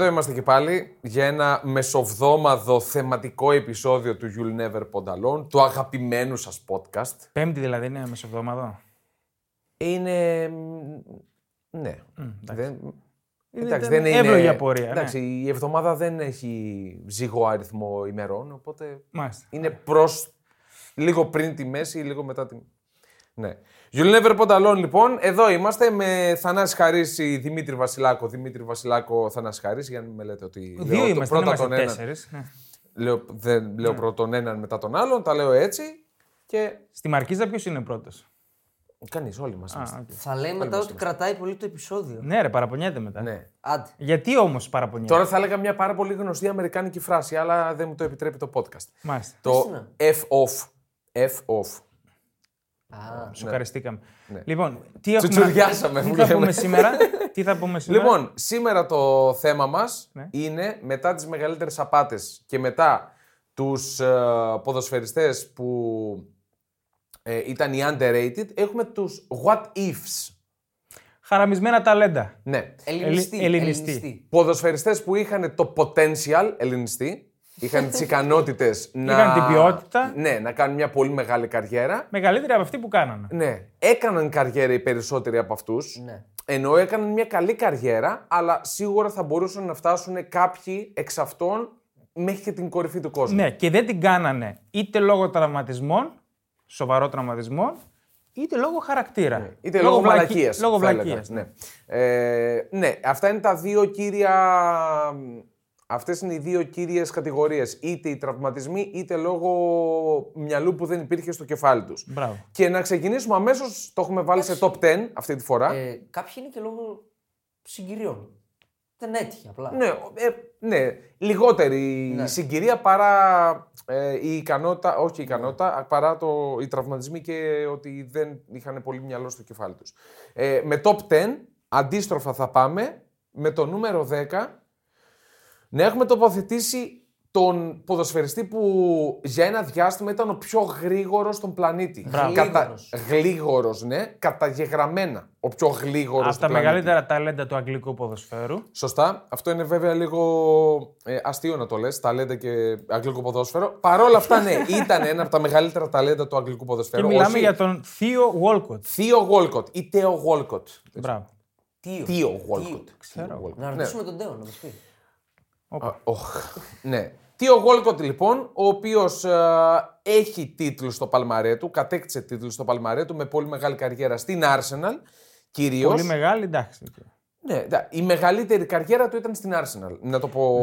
εδώ είμαστε και πάλι για ένα μεσοβδόμαδο θεματικό επεισόδιο του You'll Never Pond Alone, του αγαπημένου σας podcast. Πέμπτη δηλαδή είναι μεσοβδόμαδο. Είναι... Ναι. δεν... Εντάξει, ήταν δεν είναι... εύλογη απορία, ναι. Εντάξει, η εβδομάδα δεν έχει ζυγό αριθμό ημερών, οπότε Μάλιστα. είναι προς λίγο πριν τη μέση ή λίγο μετά τη... Ναι. You'll Never Pond Alone, λοιπόν. Εδώ είμαστε με Θανάση Χαρίση, Δημήτρη Βασιλάκο. Δημήτρη Βασιλάκο, Θανάση Χαρίση, για να μην με λέτε ότι Δύο λέω το είμαστε, δεν πρώτα είμαστε τον έναν. τέσσερις. Ναι. Λέω, δεν λέω πρώτα τον έναν μετά τον άλλον, τα λέω έτσι και Στη Μαρκίζα ποιος είναι πρώτος; κανείς, όλοι μας είμαστε. Θα λέει μετά ότι κρατάει πολύ το επεισόδιο. Ναι, ρε, παραπονιέται μετά. Ναι. Άντε. Γιατί όμως παραπονιέται; Τώρα θα έλεγα μια πάρα πολύ γνωστή αμερικάνικη φράση, αλλά δεν μου το επιτρέπει το podcast. Μάλιστα. Το είναι; F-off. F-off. Α, Σοκαριστήκαμε. Λοιπόν, τι έχουμε. Τσουτσουριάσαμε, τι που θα λέμε. πούμε σήμερα. τι θα πούμε σήμερα; Λοιπόν, σήμερα το θέμα μας Ναι. είναι μετά τις μεγαλύτερες απάτες και μετά τους ε, ποδοσφαιριστές που ε, ήταν οι underrated, έχουμε τους what ifs. Χαραμισμένα ταλέντα. Ναι. ελληνιστή. Ελλη- ελληνιστή. Ποδοσφαιριστές που είχαν το potential ελληνιστή, είχαν τις ικανότητες να... Είχαν την ποιότητα. Ναι, να κάνουν μια πολύ μεγάλη καριέρα. Μεγαλύτερη από αυτή που κάνανε. Ναι, έκαναν καριέρα οι περισσότεροι από αυτούς. Ναι. Ενώ έκαναν μια καλή καριέρα, αλλά σίγουρα θα μπορούσαν να φτάσουν κάποιοι εξ αυτών μέχρι και την κορυφή του κόσμου. Ναι, και δεν την κάνανε είτε λόγω τραυματισμών, σοβαρό τραυματισμών, είτε λόγω χαρακτήρα. Είτε λόγω, βλακι- βλακείας. Λόγω θα έλεγα. βλακείας. Ναι. Ε, ναι, αυτά είναι τα δύο κύρια... Αυτές είναι οι δύο κύριες κατηγορίες. Είτε οι τραυματισμοί, είτε λόγω μυαλού που δεν υπήρχε στο κεφάλι τους. Μπράβο. Και να ξεκινήσουμε αμέσως, το έχουμε βάλει σε top 10 αυτή τη φορά. Ε, κάποιοι είναι και λόγω συγκυριών. Δεν έτυχε απλά. Ναι, ε, ναι, λιγότερη Ναι. συγκυρία παρά ε, η ικανότητα, όχι η ικανότητα, παρά το, οι τραυματισμοί και ότι δεν είχαν πολύ μυαλό στο κεφάλι τους. Ε, με top 10, αντίστροφα θα πάμε, με το νούμερο 10, να έχουμε τοποθετήσει τον ποδοσφαιριστή που για ένα διάστημα ήταν ο πιο γρήγορος στον πλανήτη. Μπράβο. Κατα... Γλίγορος. Γλίγορος, ναι, καταγεγραμμένα. Ο πιο γλίγορος Από του τα πλανήτη. μεγαλύτερα ταλέντα του αγγλικού ποδοσφαίρου. Σωστά. Αυτό είναι βέβαια λίγο ε, αστείο να το λες, ταλέντα και αγγλικό ποδόσφαιρο. Παρ' όλα αυτά, ναι, ήταν ένα από τα μεγαλύτερα ταλέντα του αγγλικού Και ποδοσφαίρου. μιλάμε Όχι για τον Θίο Γουόλκοτ. Θίο Γουόλκοτ ή Τέο Γουόλκοτ. Μπράβο. Τίο. Θίο Γουόλκοτ. Ξέρω. Να ρωτήσουμε τον Τέο να μας πει. Οχ, ναι. Θίο Γουόλκοτ λοιπόν, ο οποίος ε, έχει τίτλους στο παλμαρέ του, κατέκτησε τίτλους στο παλμαρέ του με πολύ μεγάλη καριέρα στην Arsenal. Κυρίως. Πολύ μεγάλη, εντάξει. Ναι, δα- η μεγαλύτερη καριέρα του ήταν στην Arsenal. Να το πω...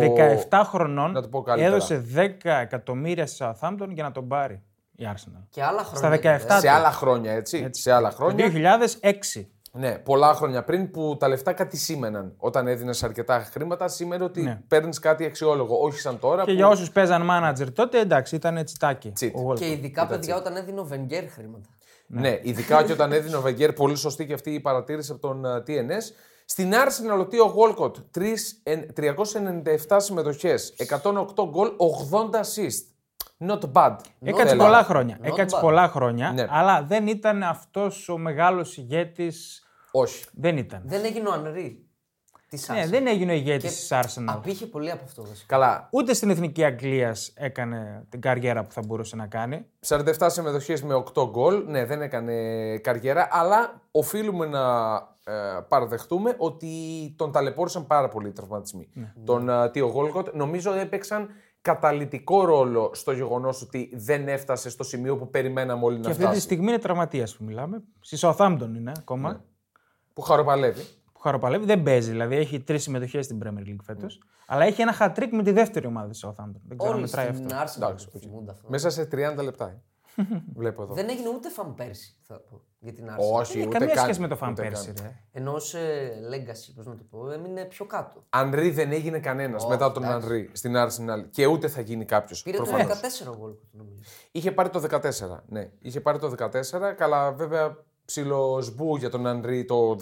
17 χρονών να το πω καλύτερα. έδωσε 10 εκατομμύρια στη Southampton για να τον πάρει η Arsenal. Και άλλα χρόνια. Στα 17 βέβαια. Σε άλλα χρόνια, έτσι. Σε άλλα Το χρόνια. 2006. Ναι, πολλά χρόνια πριν που τα λεφτά κάτι σήμαιναν. Όταν έδινες αρκετά χρήματα, σήμαινε ότι Ναι. παίρνεις κάτι αξιόλογο. Όχι σαν τώρα. Και που... για όσους παίζαν manager τότε, εντάξει, ήταν τσιτάκι. Τσιτ. ο Walcott. Και ειδικά παιδιά όταν έδινε ο Βενγκέρ χρήματα. Ναι, ειδικά και όταν έδινε ο Βεγγέρ, πολύ σωστή και αυτή η παρατήρηση από τον uh, TNS. Στην Arsenal ο Τίο Γόλκοτ 397 συμμετοχές, 108 γκολ, 80 assist. Not bad. Έκατσε Θέλω. πολλά χρόνια. Not Έκατσε bad. πολλά χρόνια, Ναι. αλλά δεν ήταν αυτός ο μεγάλος ηγέτης. Όχι. Δεν ήταν. Δεν έγινε ο Ανρί. Τι Ναι, δεν έγινε ο ηγέτης Και της Arsenal. Απήχε πολύ από αυτό βασικά. Καλά. Ούτε στην εθνική Αγγλίας έκανε την καριέρα που θα μπορούσε να κάνει. 47 συμμετοχές με 8 γκολ. Ναι, δεν έκανε καριέρα, αλλά οφείλουμε να ε, παραδεχτούμε ότι τον ταλαιπώρησαν πάρα πολύ οι τραυματισμοί. Τον ε, Τίο Γόλκοτ νομίζω έπαιξαν καταλητικό ρόλο στο γεγονός ότι δεν έφτασε στο σημείο που περιμέναμε όλοι Και να αυτή τη φτάσει. στιγμή είναι τραυματίας που μιλάμε. Στη Southampton είναι ακόμα. Ναι. Που χαροπαλεύει. Που χαροπαλεύει. Δεν παίζει, δηλαδή έχει τρεις συμμετοχές στην Premier League φέτος. Αλλά έχει ένα hat-trick με τη δεύτερη ομάδα της Southampton. Δεν ξέρω αν Όλοι μετράει στην αυτό. Arsenal Εντάξει, το θυμούνται αυτό. Μέσα σε 30 λεπτά. Βλέπω εδώ. Δεν έγινε ούτε φαν πέρσι θα πω, για την Arsenal. Όχι, Δεν έχει ούτε καμία καν, σχέση με το fan ούτε πέρσι. καν. Ρε. Ενώ σε legacy, πώς να το πω, έμεινε πιο κάτω. Ανρί δεν έγινε κανένας Όχι, μετά τον εντάξει. Ανρί στην Arsenal και ούτε θα γίνει κάποιος. Πήρε το 14 γκολ νομίζω. Είχε πάρει το 14. Ναι, είχε πάρει το 14. Καλά, βέβαια ψιλο σμπού για τον Ανρί το 14.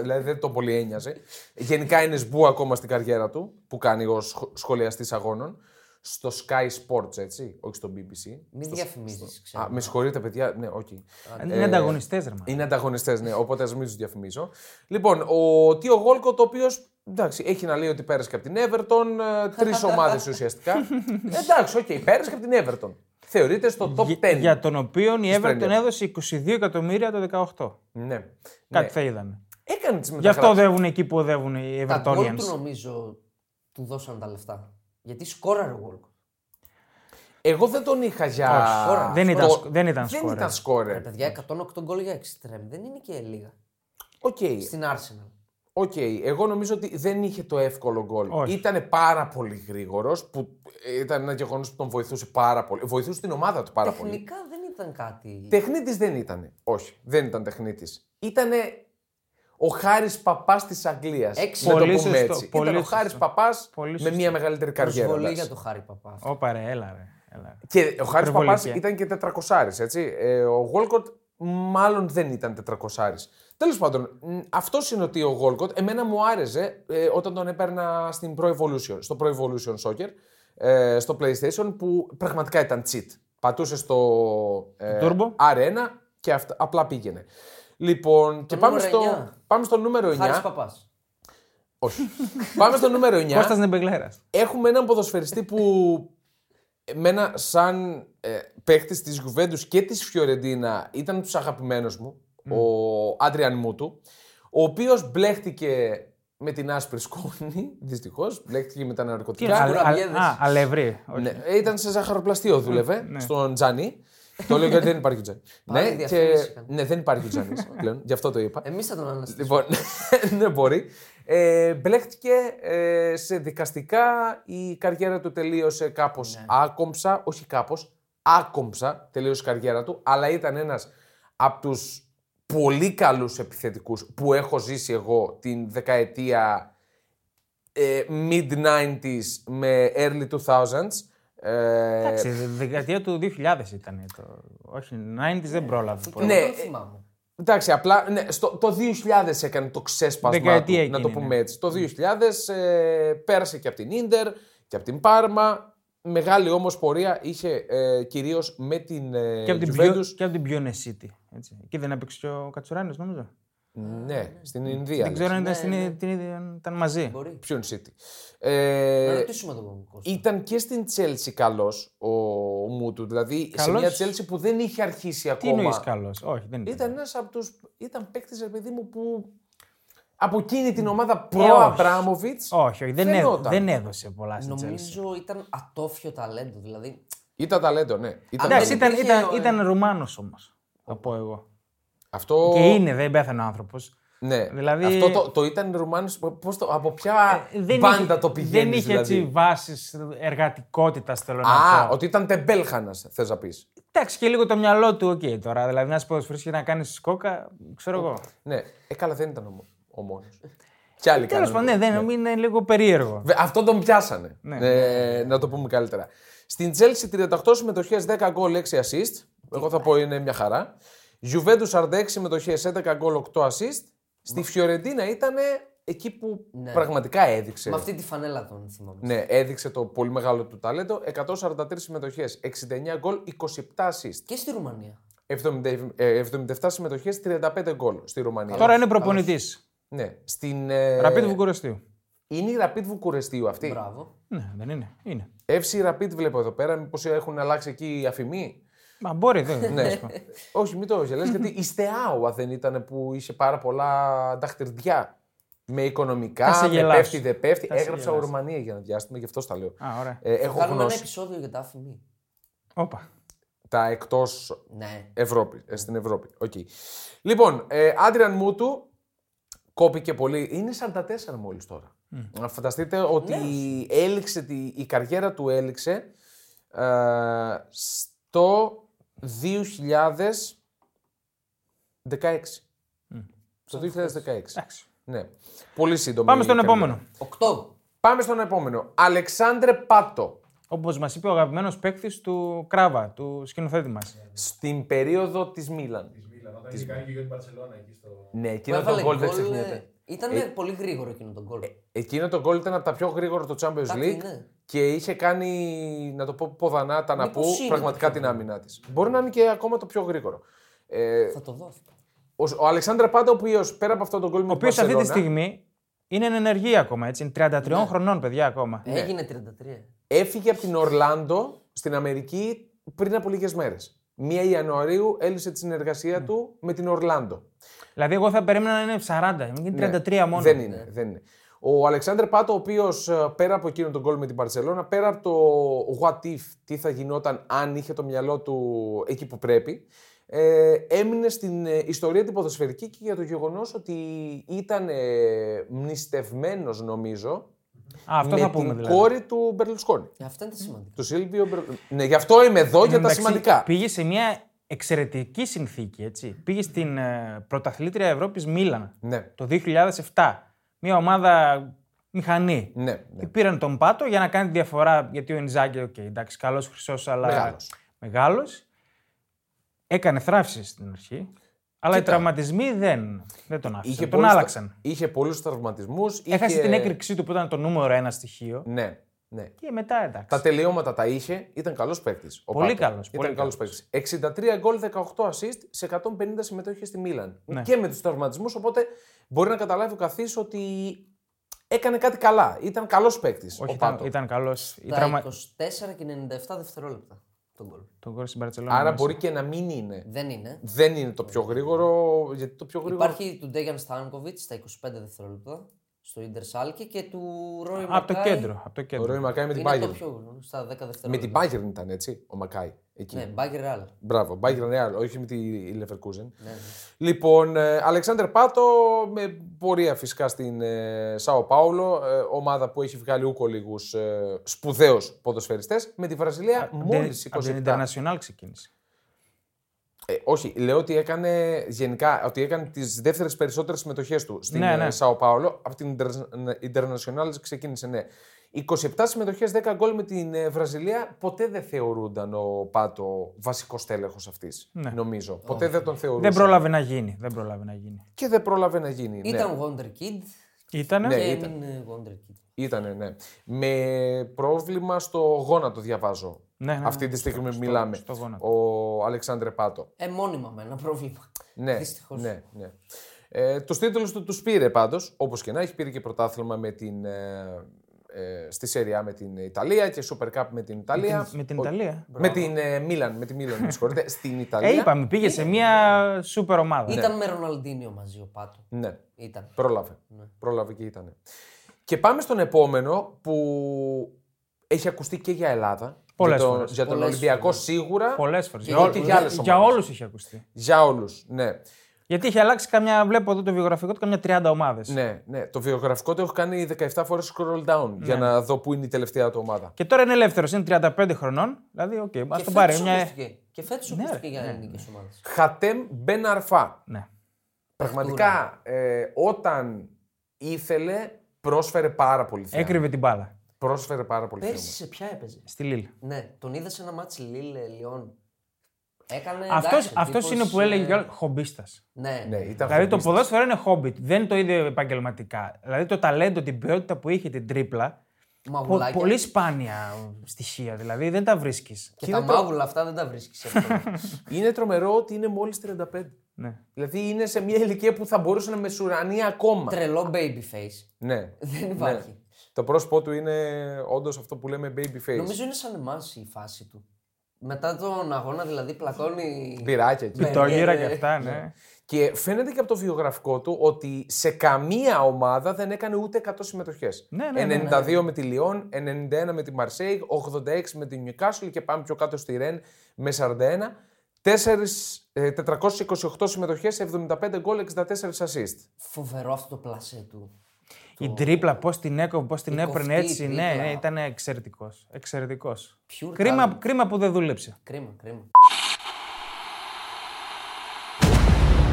δηλαδή δεν τον πολύ ένοιαζε. Γενικά είναι σμπού ακόμα στην καριέρα του που κάνει ως σχολιαστής αγώνων. Στο Sky Sports, έτσι, όχι στο BBC. Μην διαφημίζεις, ξέρω. Α, με συγχωρείτε, παιδιά. Ναι, όχι. Είναι ανταγωνιστές, ρε. μα. Είναι ανταγωνιστές, ναι, οπότε ας μην τους διαφημίσω. Λοιπόν, ο Τίο Γόλκο, το οποίος Εντάξει, έχει να λέει ότι πέρασε και από την Everton. Τρεις ομάδες ουσιαστικά. Εντάξει, οκ, πέρασε και από την Everton. Θεωρείται στο top 10. Για, για τον οποίο η της Everton Premier. έδωσε 22 εκατομμύρια το 18. Ναι. Κάτι ναι. θα είδαμε. Έκανε τις Γι' αυτό οδεύουν εκεί που οδεύουν οι Τα γκολ του Evertonians. νομίζω του δώσαν τα λεφτά. Γιατί σκόραρε ο Walcott. Εγώ δεν τον είχα για. Όχι, σκόρερ. Δεν ήταν, το- σκο- δεν ήταν Δεν σκόρερ. ήταν σκόρερ. Ρε παιδιά, 108 γκολ για εξτρέμ. Δεν είναι και λίγα. Οκ. Στην Arsenal. OK, εγώ νομίζω ότι δεν είχε το εύκολο γκολ. Όχι. Ήταν πάρα πολύ γρήγορος, που ήταν ένα γεγονός που τον βοηθούσε πάρα πολύ. Βοηθούσε την ομάδα του πάρα πολύ. Τεχνικά δεν ήταν κάτι. Τεχνίτης δεν ήταν. Όχι, δεν ήταν τεχνίτης. Ήτανε ο Χάρης Παπάς της Αγγλίας. Έξι. Να το Πολύ πούμε σωστό, έτσι. πολύ Ήταν ο Χάρης σωστό. Παπάς Πολύ με σωστό. μια μεγαλύτερη καριέρα. Προσβολή εντάξει. για το Χάρη Παπάς. Όπα ρε, έλα ρε. Έλα. ρε. Και ο Χάρης Υπερβολική, Παπάς ε. ήταν και 400 έτσι. Ε, ο Γόλκοτ μάλλον δεν ήταν 400 Τέλος πάντων, αυτός είναι ότι ο Γόλκοτ εμένα μου άρεσε ε, όταν τον έπαιρνα στην Pro Evolution, στο Pro Evolution Soccer, ε, στο PlayStation, που πραγματικά ήταν cheat. Πατούσε στο ε, Turbo. R1 και αυτά, απλά πήγαινε. Λοιπόν, και Το πάμε νούμερο στο, εννιά. πάμε στο νούμερο 9. Χάρης Παπάς. Όχι. πάμε στο νούμερο 9. Κώστας Νεμπεγλέρας. Έχουμε έναν ποδοσφαιριστή που εμένα σαν ε, παίχτης της Γιουβέντους και της Φιωρεντίνα ήταν τους αγαπημένους μου, ο Άντριαν Μούτου, ο οποίος μπλέχτηκε με την άσπρη σκόνη, δυστυχώς, μπλέχτηκε με τα Τι είναι, ναρκωτικά. αλ- αλ- κουραμπιέδες. Α, αλεύρι. όχι. Ναι, ήταν σε ζαχαροπλαστείο δούλευε, στον Τζάνι. το λέω γιατί δεν υπάρχει ο Τζάνι. Πάλι ναι, και, διαφήμιση έκανε. ναι, δεν υπάρχει ο Τζάνι πλέον, γι' αυτό το είπα. Εμείς θα τον αναστήσουμε. Λοιπόν, ναι, μπορεί. Ε, μπλέχτηκε ε, σε δικαστικά, η καριέρα του τελείωσε κάπως Ναι. άκομψα, όχι κάπως, άκομψα τελείωσε η καριέρα του, αλλά ήταν ένας από τους πολύ καλούς επιθετικούς που έχω ζήσει εγώ την δεκαετία ε, mid-90s με early 2000s. Ε, Εντάξει, η δεκαετία του 2000 ήταν. Το... Όχι, 90s δεν πρόλαβε. πολύ. Ναι, Ναι, δεν θυμάμαι. Εντάξει, απλά ναι, στο, το 2000 έκανε το ξέσπασμα Δεκαετία του, να το εκείνη, πούμε ναι. έτσι. Το 2000 ε, πέρασε και από την Ίντερ και από την Πάρμα. Μεγάλη όμως πορεία είχε ε, κυρίως με την ε, Και από την, Juventus. πιο, και από την Pione City. Έτσι. Εκεί δεν έπαιξε και ο Κατσουράνης νομίζω. Ναι, στην Ινδία. Δεν ξέρω αν ήταν, Ναι, στην, ναι. την ίδια- ήταν μαζί. Μπορεί. Ποιον City; Να Ε, ρωτήσουμε τον Κώστα. ήταν και στην Chelsea καλός ο, ο Μούτου. Δηλαδή σε Καλός; μια Chelsea που δεν είχε αρχίσει Τι ακόμα. εννοείς καλός; Όχι, δεν ήταν. Ήταν ένας από του. ήταν παίκτης, ρε παιδί μου, που από εκείνη την ομάδα προ Ε, όχι. Αμπράμοβιτ. Όχι, όχι δεν, έδω- φαινόταν. δεν έδωσε πολλά στην Chelsea. Νομίζω ήταν ατόφιο ταλέντο. Δηλαδή. Ήταν ταλέντο, ναι. Ήταν Εντάξει, δεν ήταν, υπήρχε ήταν, ο- ήταν Ρουμάνος όμως. Θα πω εγώ. Αυτό. Και είναι, δεν πέθανε ο άνθρωπος. Ναι. Δηλαδή- Αυτό το, το ήταν Ρουμάνος. Πώς το, από ποια μπάντα το πηγαίνεις. Ε, δεν είχε δηλαδή; έτσι βάσεις εργατικότητας, θέλω να Α, πω. ότι ήταν τεμπέλχανας, θες να πεις. Εντάξει, και λίγο το μυαλό του, οκ τώρα. Δηλαδή, να σου πω να κάνεις σε κόκα, ξέρω εγώ. Ναι, ε, καλά, δεν ήταν ο, ο μόνος. Κι άλλοι Τέλος κάνανε. πάντων, ναι, δεν είναι λίγο περίεργο. Βε- Αυτό τον πιάσανε. Ναι. Ε, να το πούμε καλύτερα. Στην Chelsea 38 συμμετοχές, 10 γκολ, 6 assist. Εγώ θα πω είναι μια χαρά. Juventus 46 συμμετοχές, 11 γκολ, 8 assist. Στη Φιωρεντίνα ήταν εκεί που Ναι. πραγματικά έδειξε. Με αυτή τη φανέλα τον θυμάμαι. Ναι, έδειξε το πολύ μεγάλο του ταλέντο. 143 συμμετοχές, 69 γκολ, 27 assist. Και στη Ρουμανία. 70, ε, 77 συμμετοχές, 35 γκολ στη Ρουμανία. Τώρα είναι προπονητής. Ναι, στην. Ε, Ραπίδου Βουκουρεστίου. Είναι η Rapid Βουκουρεστίου αυτή. Μπράβο. Ναι, δεν είναι. είναι. FC Rapid βλέπω εδώ πέρα. Μήπως έχουν αλλάξει εκεί οι αφημοί. Μα μπορεί, δεν Ναι. δεν σου πω. Όχι, μην το γελάς, γιατί η Στεάουα δεν ήταν που είχε πάρα πολλά δαχτυλιά. Με οικονομικά, Θα σε με γελάσω. πέφτει, δεν πέφτει. Θα σε Έγραψα γελάσω. Ρουμανία για ένα διάστημα, γι' αυτό τα λέω. Α, ωραία. Ε, έχω Κάνουμε ένα γνώση. επεισόδιο για τα αφημί. Όπα. Τα εκτός Ναι. Ευρώπη, ε, στην Ευρώπη. Οκ. Λοιπόν, ε, Άντριαν Μούτου κόπηκε πολύ. Είναι 44 μόλις τώρα. Να φανταστείτε ότι έληξε, τη, η καριέρα του έληξε ε, στο 2016. Το 2016. Εντάξει. Ναι. Πολύ σύντομη. Πάμε στον η καριέρα. επόμενο. Οκτώ. Πάμε στον επόμενο. Αλεξάνδρε Πάτο. Όπως μας είπε ο αγαπημένος παίκτης του Κράβα, του σκηνοθέτη μας. Στην περίοδο της Μίλαν. Μίλαν, όταν είχε κάνει και για την Παρσελόνα εκεί στο. Ναι, Που εκείνο το έβαλε γκολ δεν γκολ, ξεχνιέται. ε, Ήταν πολύ γρήγορο εκείνο το γκολ. Εκείνο το γκολ ήταν από τα πιο γρήγορα το Champions Κάτι League είναι. και είχε κάνει, να το πω ποδανά, τα να Μήπως πω, είναι πραγματικά το την πιο άμυνά της. Μπορεί να είναι και ακόμα το πιο γρήγορο. Ε, Θα το δω αυτό. ο, ο Αλεξάνδρα Πάντα, ο οποίος πέρα από αυτό το γκολ με Ο την οποίος αυτή τη Barcelona, στιγμή Είναι εν ενεργή ακόμα, έτσι. Είναι 33 χρονών, παιδιά, ακόμα. Έγινε 33. Έφυγε από την Ορλάντο στην Αμερική πριν από λίγες μέρες. 1 Ιανουαρίου έλυσε τη συνεργασία του με την Ορλάντο. Δηλαδή, εγώ θα περίμενα να είναι 40, είναι 33 μόνο. Δεν είναι, δεν είναι. Ο Αλεξάνδρ Πάτο, ο οποίος πέρα από εκείνο τον γκολ με την Παρσελώνα, πέρα από το what if, τι θα γινόταν αν είχε το μυαλό του εκεί που πρέπει, ε, έμεινε στην ε, ιστορία την ποδοσφαιρική και για το γεγονός ότι ήταν ε, μνηστευμένος νομίζω Α, αυτό με θα πούμε την δηλαδή. κόρη του Μπερλουσκόνη. Και αυτά είναι τα σημαντικά. Του Σίλβιο Μπερ... Ναι, γι' αυτό είμαι εδώ για τα Εντάξει, σημαντικά. Πήγε σε μια εξαιρετική συνθήκη, έτσι. Πήγε στην ε, πρωταθλήτρια Ευρώπης Μίλαν Ναι, το 2007. Μια ομάδα μηχανή. ναι, Και ναι. πήραν τον Πάτο για να κάνει τη διαφορά, γιατί ο Ινζάγκη, οκ, εντάξει, καλός χρυσός, αλλά Μεγάλος. μεγάλος. Έκανε θραύση στην αρχή, αλλά οι Κοίτα. τραυματισμοί δεν, δεν τον άφησαν, τον πολλούς- άλλαξαν. Είχε πολλούς τραυματισμούς. Έχασε είχε... την έκρηξή του που ήταν το νούμερο ένα στοιχείο Ναι, ναι. και μετά εντάξει. Τα τελειώματα τα είχε, ήταν καλός παίκτης. Πολύ καλός, Ήταν πολύ καλός καλός. παίκτης. 63 γκολ, 18 assist σε 150 συμμετοχές στη Μίλαν. Ναι. Και με τους τραυματισμούς, οπότε μπορεί να καταλάβει ο καθής ότι έκανε κάτι καλά. Ήταν καλός παίκτης. Όχι, ο ήταν, Πάτο. ήταν καλός. Η Τα τραυμα... 24 και 97 δευτερόλεπτα τον γκολ. Το γκολ στην Μπαρτσελόνα. Άρα μέσα. μπορεί και να μην είναι. Δεν είναι. Δεν είναι το πιο γρήγορο, γιατί το πιο γρήγορο. Υπάρχει του Ντέγαν Στάνκοβιτς στα 25 δευτερόλεπτα στο Ιντερ Σάλκη και του Ρόι Από το Μακάι. κέντρο. Από το Ο κέντρο. Ρόι Μακάι με την Είναι το Bayern. πιο γρήγορο, στα 10 δευτερόλεπτα. Με την Bayern ήταν έτσι, ο Μακάι. Εκεί. Ναι, Bayern Real. Μπράβο, Bayern Real, όχι με τη Leverkusen. Ναι, ναι. Λοιπόν, ε, Αλεξάνδρ Πάτο με πορεία φυσικά στην ε, Σάο Πάουλο, ε, ομάδα που έχει βγάλει ούκο λίγους ε, σπουδαίους ποδοσφαιριστές. Με τη Βραζιλία μόλις Από 27. την International ξεκίνησε. Ε, όχι, λέω ότι έκανε γενικά ότι έκανε τις δεύτερες περισσότερες συμμετοχές του στην Ναι, ε, ναι. Σάο Πάουλο. Από την Inter- International ξεκίνησε, ναι. 27 συμμετοχές, 10 γκολ με την ε, Βραζιλία. Ποτέ δεν θεωρούνταν ο Πάτο βασικός τέλεχος αυτής. Ναι. Νομίζω. Ποτέ δεν τον θεωρούσαν. Δεν πρόλαβε να γίνει. Δεν πρόλαβε να γίνει. Και δεν πρόλαβε να γίνει. ναι. Ήταν Wonder Kid Ήτανε; Ναι, και ήταν. έμεινε Wonder Kid. Ήτανε, ναι. Με πρόβλημα στο γόνατο διαβάζω. Ναι, ναι, Αυτή ναι, τη στιγμή στο- μιλάμε. στο γόνατο. Ο Αλεξάνδρε Πάτο. Ε, μόνιμα με ένα πρόβλημα. Ναι, Δυστυχώς. ναι, ναι. Ε, τους τίτλους του τους πήρε πάντως, όπως και να έχει. Πήρε και πρωτάθλημα με την, ε, ε, στη Σέρια με την Ιταλία και Super Cup με την Ιταλία. Με την Ο- Ιταλία. Με την ε, Μίλαν, με τη Μίλαν, με συγχωρείτε, στην Ιταλία. Ε, είπαμε, πήγε σε μια σούπερ ομάδα. Ήταν με Ροναλντίνιο μαζί ο Πάτο. Ναι. Ήταν. Πρόλαβε. Ναι. Πρόλαβε και ήταν. Και πάμε στον επόμενο που έχει ακουστεί και για Ελλάδα. Πολλές για τον, φορές. για τον Πολλές Ολυμπιακό φορές. σίγουρα. Πολλές φορές. Και Για, για- ό- για άλλες για ομάδες. όλους είχε ακουστεί. Για όλους. Ναι. Γιατί είχε αλλάξει καμιά, βλέπω εδώ το βιογραφικό του, καμιά 30 ομάδες. ναι, ναι. Το βιογραφικό του έχω κάνει 17 φορές scroll down για Ναι. να δω πού είναι η τελευταία του ομάδα. Και τώρα είναι ελεύθερος, είναι 35 χρονών. Δηλαδή, OK, okay, ας Και τον πάρει. φέτος Μια... ακούστηκε. Και φέτος Ναι, ακούστηκε ρε, για ναι, ελληνικές ομάδες. Χατέμ Μπεν Αρφά. Ναι. Πραγματικά ε, όταν ήθελε πρόσφερε πάρα πολύ θέμα. Έκρυβε την μπάλα. Πρόσφερε πάρα πολύ θέμα. Πέρσι σε ποια έπαιζε; Στη Λίλ. Ναι, τον είδα σε ένα ματς Λίλ Λιόν. Έκανε. Αυτό εντάξει, ο αυτός τύπος, είναι που ε, έλεγε κιόλας χομπίστας. Ναι, Ναι, ήταν Δηλαδή το χομπίστας. ποδόσφαιρο είναι χόμπι. Δεν είναι το ίδιο επαγγελματικά. Δηλαδή το ταλέντο, την ποιότητα που είχε την τρίπλα. πο- Μαγουλάκια. πολύ σπάνια στοιχεία. Δηλαδή δεν τα βρίσκεις. Και είναι τα το- μάγουλα αυτά δεν τα βρίσκεις. Είναι τρομερό ότι είναι μόλις 35. Ναι. Δηλαδή είναι σε μια ηλικία που θα μπορούσε να μεσουρανεί ακόμα. Τρελό baby face. Ναι. Δεν υπάρχει. Το πρόσωπό του είναι όντως αυτό που λέμε baby face. Νομίζω είναι σαν εμάς η φάση του. Μετά τον αγώνα δηλαδή πλακώνει. Πυράκια εκεί. Ναι. Πιτόγυρα ναι, και ναι. αυτά, ναι. Και φαίνεται και από το βιογραφικό του ότι σε καμία ομάδα δεν έκανε ούτε 100 συμμετοχές. Ναι, ναι, ναι, 92 με τη Λιόν, 91 με τη Μαρσέιγ, 86 με τη Νιουκάσλ και πάμε πιο κάτω στη Ρεν με 41. 4, ε, 428 συμμετοχές, 75 γκολ, 64 assist. Φοβερό αυτό το πλασέ του. Η τρίπλα, πώς την έκοβε, πώς την Η έπαιρνε κοφτή έτσι. τρίπλα. Ναι, ναι, ήταν εξαιρετικός. Εξαιρετικός. Pure Κρίμα, talent. κρίμα που δεν δούλεψε. Κρίμα, κρίμα.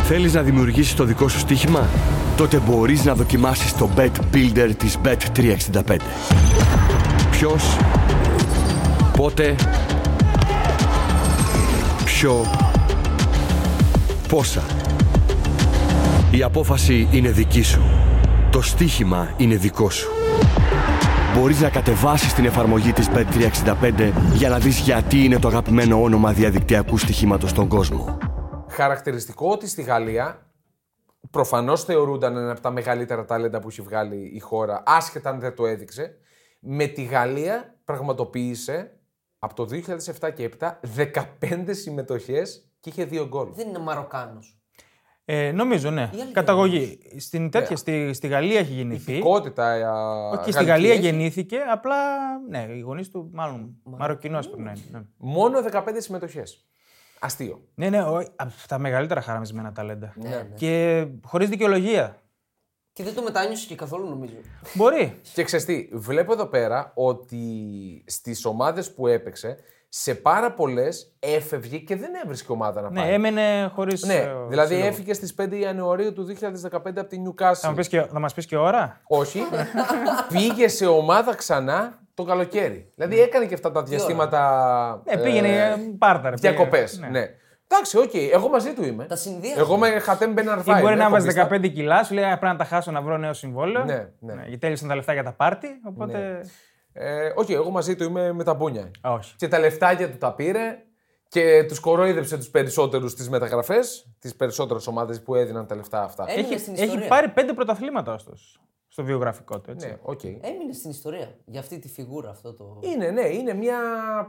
Θέλεις να δημιουργήσεις το δικό σου στοίχημα; Τότε μπορείς να δοκιμάσεις το Bet Builder της Bet365. Ποιος, πότε, ποιο, πόσα. Η απόφαση είναι δική σου. Το στοίχημα είναι δικό σου. Μπορείς να κατεβάσεις την εφαρμογή της Bet365 για να δεις γιατί είναι το αγαπημένο όνομα διαδικτυακού στοιχήματος στον κόσμο. Χαρακτηριστικό ότι στη Γαλλία προφανώς θεωρούνταν ένα από τα μεγαλύτερα τάλεντα που έχει βγάλει η χώρα, άσχετα αν δεν το έδειξε. Με τη Γαλλία πραγματοποίησε από το 2007 και 7 15 συμμετοχές και είχε δύο γκολ. Δεν είναι Μαροκάνος. Ε, νομίζω, ναι. άλλη Καταγωγή. Στην Ναι. τέτοια, στη, στη Γαλλία έχει γεννηθεί. Ηθικότητα. ε, Όχι, στη γαλλικής Γαλλία έχει. γεννήθηκε, απλά ναι, οι γονείς του μάλλον Μαροκινός πρέπει να είναι. Ναι, Μόνο 15 συμμετοχές. Αστείο. ναι, ναι ο- από τα μεγαλύτερα χαραμισμένα ταλέντα. Ναι, ναι. Και χωρίς δικαιολογία. Και δεν το μετάνιωσε και καθόλου νομίζω. Μπορεί. Και ξέρεις τι, βλέπω εδώ πέρα ότι στις ομάδες που έπαιξε, σε πάρα πολλές έφευγε και δεν έβρισκε ομάδα να Ναι, πάει. έμενε χωρίς. Ναι, δηλαδή έφυγε στις 5 Ιανουαρίου του 2015 από την Newcastle. Θα, μου πεις και, θα μας πεις και ώρα; Όχι. πήγε σε ομάδα ξανά το καλοκαίρι. Δηλαδή έκανε και αυτά τα διαστήματα. Ναι, πήγαινε ε, πάρτα. ρε, πήγαινε. Διακοπές. Ναι. Ναι. Εντάξει, οκ, εγώ μαζί του είμαι. Τα συνδυάζω. Εγώ είμαι Χατέμ Ή Μπεν Αρφά. μπορεί ναι, να βάζει χομπίστα. 15 κιλά, σου λέει «Α, πρέπει να τα χάσω να βρω νέο συμβόλαιο. Ναι, ναι. γιατί τέλειωσαν τα λεφτά για τα πάρτι. Οπότε. Ε, Όχι, εγώ μαζί του είμαι με τα μπούνια. Α, όχι. Και τα λεφτάκια του τα πήρε και τους κορόιδεψε τους περισσότερους στις μεταγραφές, τις περισσότερες ομάδες που έδιναν τα λεφτά αυτά. Έμεινε Έχει, στην έχει ιστορία. πάρει πέντε πρωταθλήματα ωστόσο. Στο βιογραφικό του. Έτσι. Ναι, οκ. Έμεινε στην ιστορία για αυτή τη φιγούρα αυτό το. Είναι, ναι, είναι μια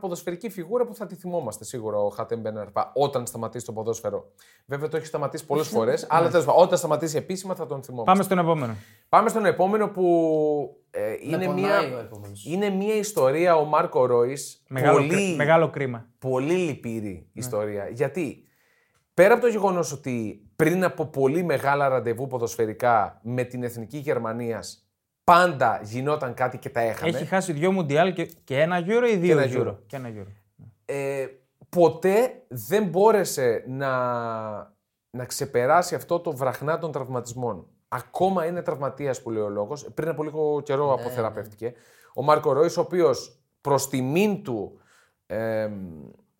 ποδοσφαιρική φιγούρα που θα τη θυμόμαστε σίγουρα ο Χατέμ Μπεν Αρφά όταν σταματήσει το ποδόσφαιρο. Βέβαια το έχει σταματήσει πολλές φορές, αλλά τέλος πάντων, όταν σταματήσει επίσημα θα τον θυμόμαστε. Πάμε στον επόμενο. Πάμε στον επόμενο που ε, είναι, πονάει μια, ο επόμενος. είναι μια ιστορία ο Μάρκο Ρόι. Μεγάλο, πολύ, κρί- μεγάλο κρίμα. πολύ λυπηρή ιστορία. Γιατί πέρα από το γεγονός ότι πριν από πολύ μεγάλα ραντεβού ποδοσφαιρικά με την εθνική Γερμανίας πάντα γινόταν κάτι και τα έχανε. Έχει χάσει δύο Μουντιάλ και, και ένα γύρο ή δύο ένα γύρο. Euro. Και ένα γύρο. ε, ποτέ δεν μπόρεσε να, να ξεπεράσει αυτό το βραχνά των τραυματισμών. Ακόμα είναι τραυματίας που λέει ο λόγος. Πριν από λίγο καιρό αποθεραπεύτηκε. Ο Μάρκο Ρόις, ο οποίος προς τιμήν του ε,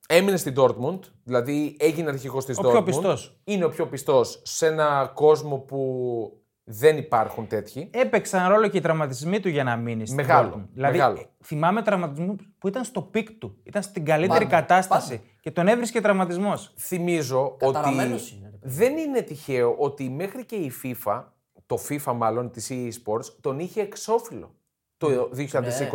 έμεινε στην Dortmund, δηλαδή έγινε αρχηγός της Ο Dortmund. πιο πιστός. Είναι ο πιο πιστός σε ένα κόσμο που δεν υπάρχουν τέτοιοι. Έπαιξαν ρόλο και οι τραυματισμοί του για να μείνει στην Μεγάλο, Dortmund. Δηλαδή, μεγάλο. ε, θυμάμαι τραυματισμού που ήταν στο peak του. Ήταν στην καλύτερη Πάντα, κατάσταση και τον έβρισκε τραυματισμός. θυμίζω ότι Καταραμένος είναι, ρε παιδί. δεν είναι τυχαίο ότι μέχρι και η FIFA, το FIFA μάλλον της EA Sports, τον είχε εξώφυλλο το 2020.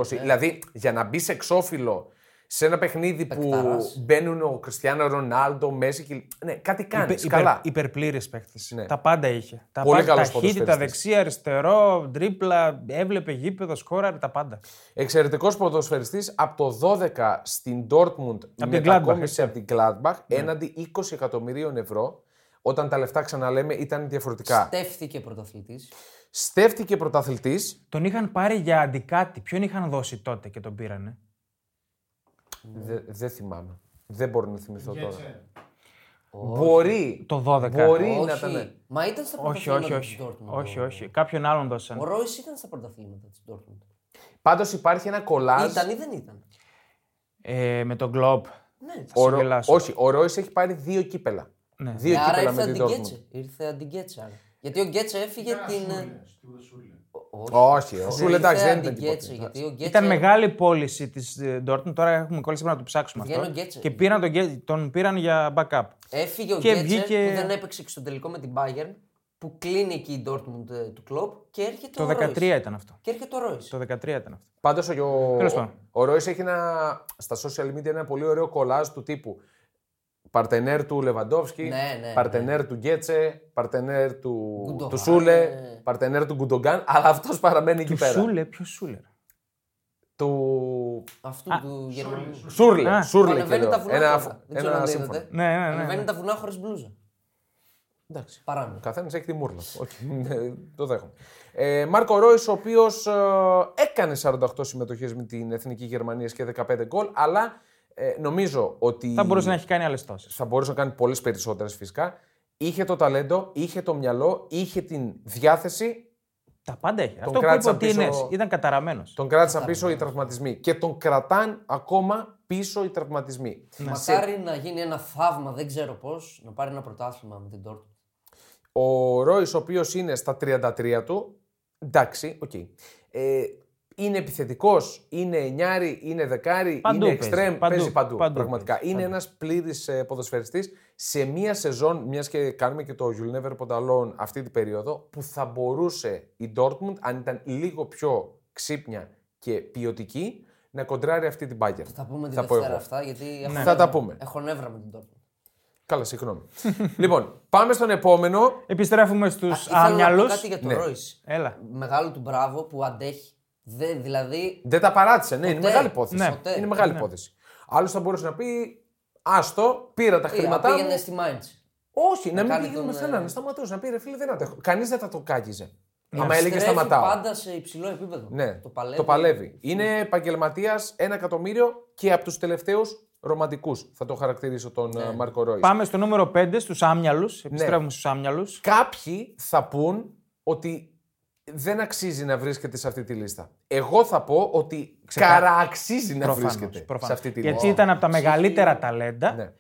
ναι. Δηλαδή, για να μπεις εξώφυλλο σε ένα παιχνίδι που Παικταράς. μπαίνουν ο Κριστιανό Ρονάλντο, Μέση και... Ναι, κάτι κάνεις, καλά. Υπερπλήρε παίχτη. Ναι. Τα πάντα είχε. Τα Πολύ πάντα, καλός ταχύτητα, ποδοσφαιριστής. δεξιά, αριστερό, τρίπλα, έβλεπε γήπεδο, σκόραρε τα πάντα. Εξαιρετικός ποδοσφαιριστής από το 12 στην Dortmund την μετακόμισε Gladbach, από την Gladbach έναντι 20 εκατομμυρίων ευρώ. Όταν τα λεφτά ξαναλέμε ήταν διαφορετικά. Στέφθηκε πρωταθλητής. Στέφτηκε πρωταθλητής, Τον είχαν πάρει για αντικάτι. Ποιον είχαν δώσει τότε και τον πήρανε; Δε- δεν θυμάμαι. Δεν μπορώ να θυμηθώ τώρα. Γκέτσε. Μπορεί. Το 12. Μπορεί να Όχι. ήταν. Μα ήταν στα Όχι, πρωταθλήματα όχι, της όχι. Dortmund. όχι, ο- όχι. Κάποιον άλλον δώσαν. Ο Ρόις ήταν στα πρωταθλήματα της Dortmund. Πάντως υπάρχει ένα κολλάζ. Ήταν ή δεν ήταν; Ε, με τον Γκλόπ. Ναι. Ο σε Ρο- γελάσω. Όχι, ο Ρόις έχει πάρει δύο κύπελα. Ναι. Δύο Ε, άρα κύπελα ήρθε με την αντιγκέτσε. Dortmund. Ήρθε αντιγκέτσε. άρα. Γιατί ο Γκέτσε έφυγε την. ε, Σούλε. Όχι, ο Σούλε εντάξει δεν ήταν αντιγκέτσε. τίποτα. Γιατί ο Γκέτσε. Ήταν μεγάλη πώληση της Dortmund. Τώρα έχουμε κόλληση πρέπει να το ψάξουμε Βγαίνει αυτό. ο Γκέτσε. Και πήραν τον, Γκέ- τον πήραν για backup. Έφυγε ο Και Γκέτσε βγήκε- που δεν έπαιξε και στο τελικό με την Bayern. Που κλείνει εκεί η Dortmund ε, του κλοπ και έρχεται Το ο 13 Royce. ήταν αυτό. Και έρχεται ο Ρόις. Το 13 ήταν αυτό. Πάντως ο, Τέλος πάντων. ο Ρόις έχει ένα, στα social media ένα πολύ ωραίο κολλάζ του τύπου Παρτενέρ του Λεβαντόφσκι, Ναι, ναι, παρτενέρ του Γκέτσε, παρτενέρ του, Γκουντογάν, του Σούλε, ναι. παρτενέρ του Γκουντογκάν, αλλά αυτός παραμένει εκεί Του πέρα. Σούλε, ποιος Σούλε. ρε; Του Αυτού του Γερμανού. Σούρλε. Α. Σούρλε και Ανεβαίνει λέω. τα βουνά Ένα, τώρα. Δεν ξέρω ένα αν σύμφωνο. είδατε. Ναι, ναι, ναι. Ανεβαίνει ναι. τα βουνά χωρίς μπλούζα. Εντάξει. Παράνομο. Ο καθένας έχει τη μούρλα. Όχι, ναι, το δέχομαι. Ε, Μάρκο Ρόις, ο οποίος έκανε 48 συμμετοχές με την εθνική Γερμανίας και 15 γκολ, αλλά ε, νομίζω ότι. Θα μπορούσε να έχει κάνει άλλες τόσε. θα μπορούσε να κάνει πολλές περισσότερες φυσικά. Είχε το ταλέντο, είχε το μυαλό, είχε την διάθεση. Τα πάντα έχει. Αυτό που είπε κράτησαν ο Τίνε πίσω- ήταν καταραμένος. Τον κράτησαν πίσω οι τραυματισμοί. Και τον κρατάν ακόμα πίσω οι τραυματισμοί. Μακάρι να γίνει ένα θαύμα, δεν ξέρω πώς, να πάρει ένα πρωτάθλημα με την Dortmund. Ο Ρόις, ο οποίος είναι στα 33 του, εντάξει, οκ. Ε, είναι επιθετικός, είναι εννιάρι, είναι δεκάρι, Παντού είναι παίζει, εξτρέμ. παντού, παίζει παντού. παντού πραγματικά. παίζει, είναι παντού. ένας πλήρης ποδοσφαιριστής σε μία σεζόν, μιας και κάνουμε και το You'll Never Walk Alone αυτή την περίοδο, που θα μπορούσε η Dortmund, αν ήταν λίγο πιο ξύπνια και ποιοτική, να κοντράρει αυτή την Bayern. Θα πούμε τη Θα πω Δευτέρα εγώ. αυτά γιατί έχω Θα νεύρα. τα πούμε. Έχω νεύρα με την Dortmund. Καλά, συγγνώμη. λοιπόν, πάμε στον επόμενο. Επιστρέφουμε στους Α, ήθελα να πω άμυαλου. κάτι για τον Ναι. Ρόις. Έλα. Μεγάλο του μπράβο που αντέχει. Δε, δηλαδή, Δεν τα παράτησε, ναι, είναι Ποτέ. μεγάλη υπόθεση. Ναι. Ποτέ. Είναι μεγάλη Ναι. υπόθεση. Άλλος θα μπορούσε να πει, άστο, πήρα τα ε, χρήματά μου. πήγαινε στη Μάιντς. Όχι, να, μην κάνει πήγαινε τον, με σένα, ε, να σταματούσε, να πει ρε φίλε δεν αντέχω. Κανείς δεν θα το κάκιζε. Ναι. Άμα έλεγε Στρέφει σταματάω. πάντα σε υψηλό επίπεδο. Ναι, Το παλεύει. το παλεύει. Είναι επαγγελματίας ένα εκατομμύριο και από τους τελευταίους ρομαντικούς. Θα το χαρακτηρίσω τον Ναι. ε, Μάρκο Ρόι. Πάμε στο νούμερο 5, στους άμυαλους. Ναι. Επιστρέφουμε στους άμυαλους. Κάποιοι θα πούν ότι δεν αξίζει να βρίσκεται σε αυτή τη λίστα. Εγώ θα πω ότι καρααξίζει να βρίσκεται σε αυτή τη Γιατί λίστα. ήταν από τα μεγαλύτερα ταλέντα Ναι.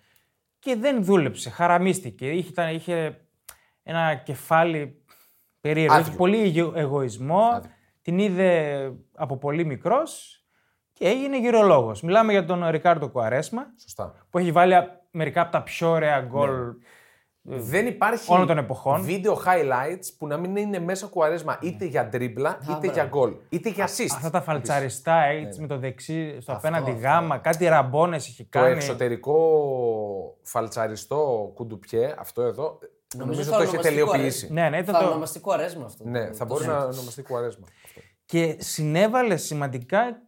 και δεν δούλεψε. Χαραμίστηκε. Είχε, ήταν- είχε ένα κεφάλι περίεργο. Άδειο. Είχε πολύ εγω- εγωισμό. Άδειο. Την είδε από πολύ μικρός και έγινε γυρολόγος. Μιλάμε για τον Ρικάρντο Κουαρέσμα Σωστά. που έχει βάλει α- μερικά από τα πιο ωραία γκολ. Δεν υπάρχει Όλων των εποχών. βίντεο highlights που να μην είναι μέσα κουαρέσμα είτε για τρίπλα, είτε μπράβο. για γκολ, είτε για assist. Αυτά τα φαλτσαριστά έτσι με το δεξί στο απέναντι αυτό. γάμα, κάτι ραμπόνε είχε Το κάνει. εξωτερικό φαλτσαριστό κουντουπιέ, αυτό εδώ, νομίζω, θα το έχει ονομαστεί τελειοποιήσει. Ναι, ναι, ήταν Θα το... ονομαστεί κουαρέσμα αυτό. Ναι, Το- θα το μπορεί ζήτημα. να ονομαστεί κουαρέσμα. αυτό. Και συνέβαλε σημαντικά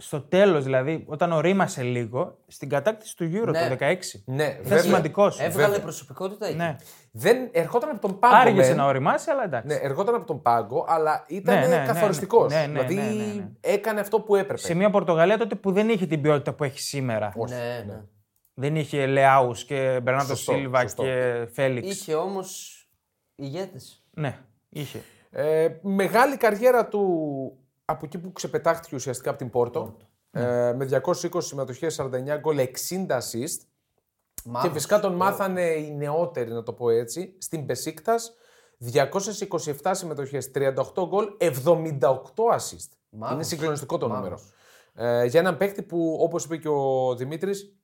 στο τέλος, δηλαδή όταν ορίμασε λίγο, στην κατάκτηση του Euro Ναι. το 16. Ναι, Ήταν βέβαια. σημαντικός. Έβγαλε Βέβαια. προσωπικότητα εκεί. Ναι. Δεν ερχόταν από τον πάγκο. Άργησε μεν. να οριμάσει, αλλά εντάξει. Ναι, ερχόταν από τον πάγκο, αλλά ήταν Ναι, ναι, ναι, καθοριστικός. ναι, ναι, ναι, δηλαδή ναι, ναι, ναι. έκανε αυτό που έπρεπε. Σε μια Πορτογαλία τότε που δεν είχε την ποιότητα που έχει σήμερα. Όχι, Ναι, ναι. Δεν είχε Λεάους και Μπερνάτο Σωστό, Σίλβα σωστό. και Φέληξ. Είχε όμως ηγέτες. Ναι, είχε. Ε, μεγάλη καριέρα του από εκεί που ξεπετάχτηκε ουσιαστικά από την Πόρτο. Ε, με 220 συμμετοχές, 49 γκολ, 60 assist. Και φυσικά τον μάθανε οι νεότεροι, να το πω έτσι, στην Πεσίκτας. 227 συμμετοχές, 38 γκολ, 78 assist. Μάγος. Είναι συγκλονιστικό το νούμερο. Μάγος. Ε, για έναν παίκτη που, όπως είπε και ο Δημήτρης,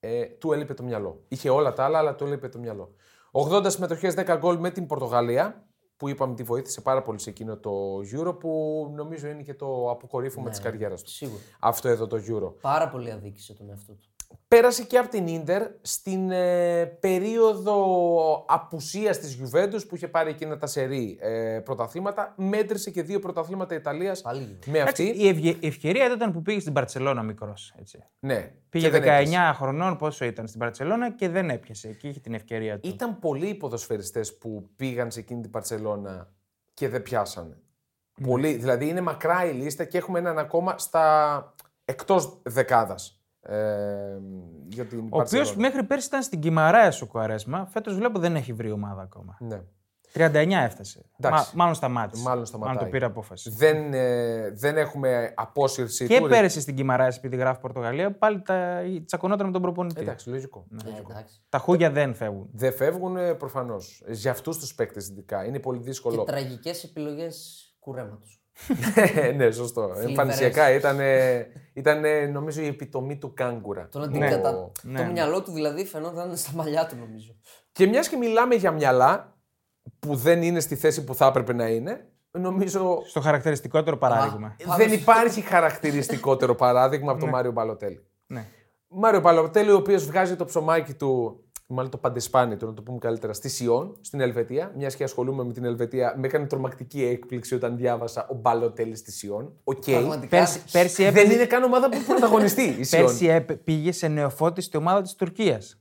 ε, του έλειπε το μυαλό. Είχε όλα τα άλλα, αλλά του έλειπε το μυαλό. 80 συμμετοχές, 10 γκολ με την Πορτογαλία, που είπαμε τη βοήθησε πάρα πολύ σε εκείνο το Euro, που νομίζω είναι και το αποκορύφωμα της καριέρας του. Σίγουρα. Αυτό εδώ το Euro. Πάρα πολύ αδίκησε τον εαυτό του. Πέρασε και από την Ίντερ στην ε, περίοδο απουσίας της Juventus που είχε πάρει εκείνα τα σερή ε, πρωταθλήματα. Μέτρησε και δύο πρωταθλήματα Ιταλίας Πάλι λίγο. με Εντάξει, αυτή. η, ευγε- η ευκαιρία ήταν που πήγε στην Παρσελώνα μικρός. Ναι, Πήγε και 19 δεν έπιασε. χρονών, πόσο ήταν στην Παρσελώνα και δεν έπιασε. Εκεί είχε την ευκαιρία του. Ήταν πολλοί οι ποδοσφαιριστές που πήγαν σε εκείνη την Παρσελώνα και δεν πιάσανε. Ναι. Πολλοί, δηλαδή είναι μακρά η λίστα και έχουμε έναν ακόμα στα εκτός δεκάδας. Ε, για την Ο οποίος Μπαρτσελώνα. μέχρι πέρσι ήταν στην Κιμαράε ο Κουαρέσμα. Φέτος βλέπω δεν έχει βρει ομάδα ακόμα. Ναι. 39 έφτασε. Εντάξει. Μα, μάλλον σταμάτησε. Μάλλον σταματάει. Μάλλον το πήρε απόφαση. Δεν, ε, δεν έχουμε απόσυρση Και του. πέρυσι στην Κιμαράε, επειδή γράφει Πορτογαλία, πάλι τα... τσακωνόταν με τον προπονητή. Εντάξει, λογικό. Ε, εντάξει. Τα χούγια δεν φεύγουν. Δεν φεύγουν προφανώς. Για αυτούς τους παίκτες ειδικά. Είναι πολύ Και δύσκολο. τραγικές επιλογές κουρέματος. Ναι, σωστό. Εμφανισιακά ήταν, ήταν νομίζω η επιτομή του κάγκουρα. Τον Ναι. αντικατα... Ναι. Το μυαλό του δηλαδή φαινόταν στα μαλλιά του νομίζω. Και μιας και μιλάμε για μυαλά που δεν είναι στη θέση που θα έπρεπε να είναι, νομίζω Στο χαρακτηριστικότερο παράδειγμα. Πάμε δεν στο- υπάρχει χαρακτηριστικότερο παράδειγμα από τον Μάριο Μπαλοτέλη. Ναι. Μάριο Μπαλοτέλη, ο οποίος βγάζει το ψωμάκι του, μάλλον το παντεσπάνι του, να το πούμε καλύτερα, στη Σιόν, στην Ελβετία. Μιας και ασχολούμαι με την Ελβετία, με έκανε τρομακτική έκπληξη όταν διάβασα ο Μπαλοτέλι στη Σιόν. Οκ. Πραγματικά. Πέρσι, πέρσι, Δεν έπαιζε- είναι καν ομάδα που πρωταγωνιστεί η Σιόν. πέρσι έπαι- πήγε σε νεοφώτιστη ομάδα της Τουρκίας.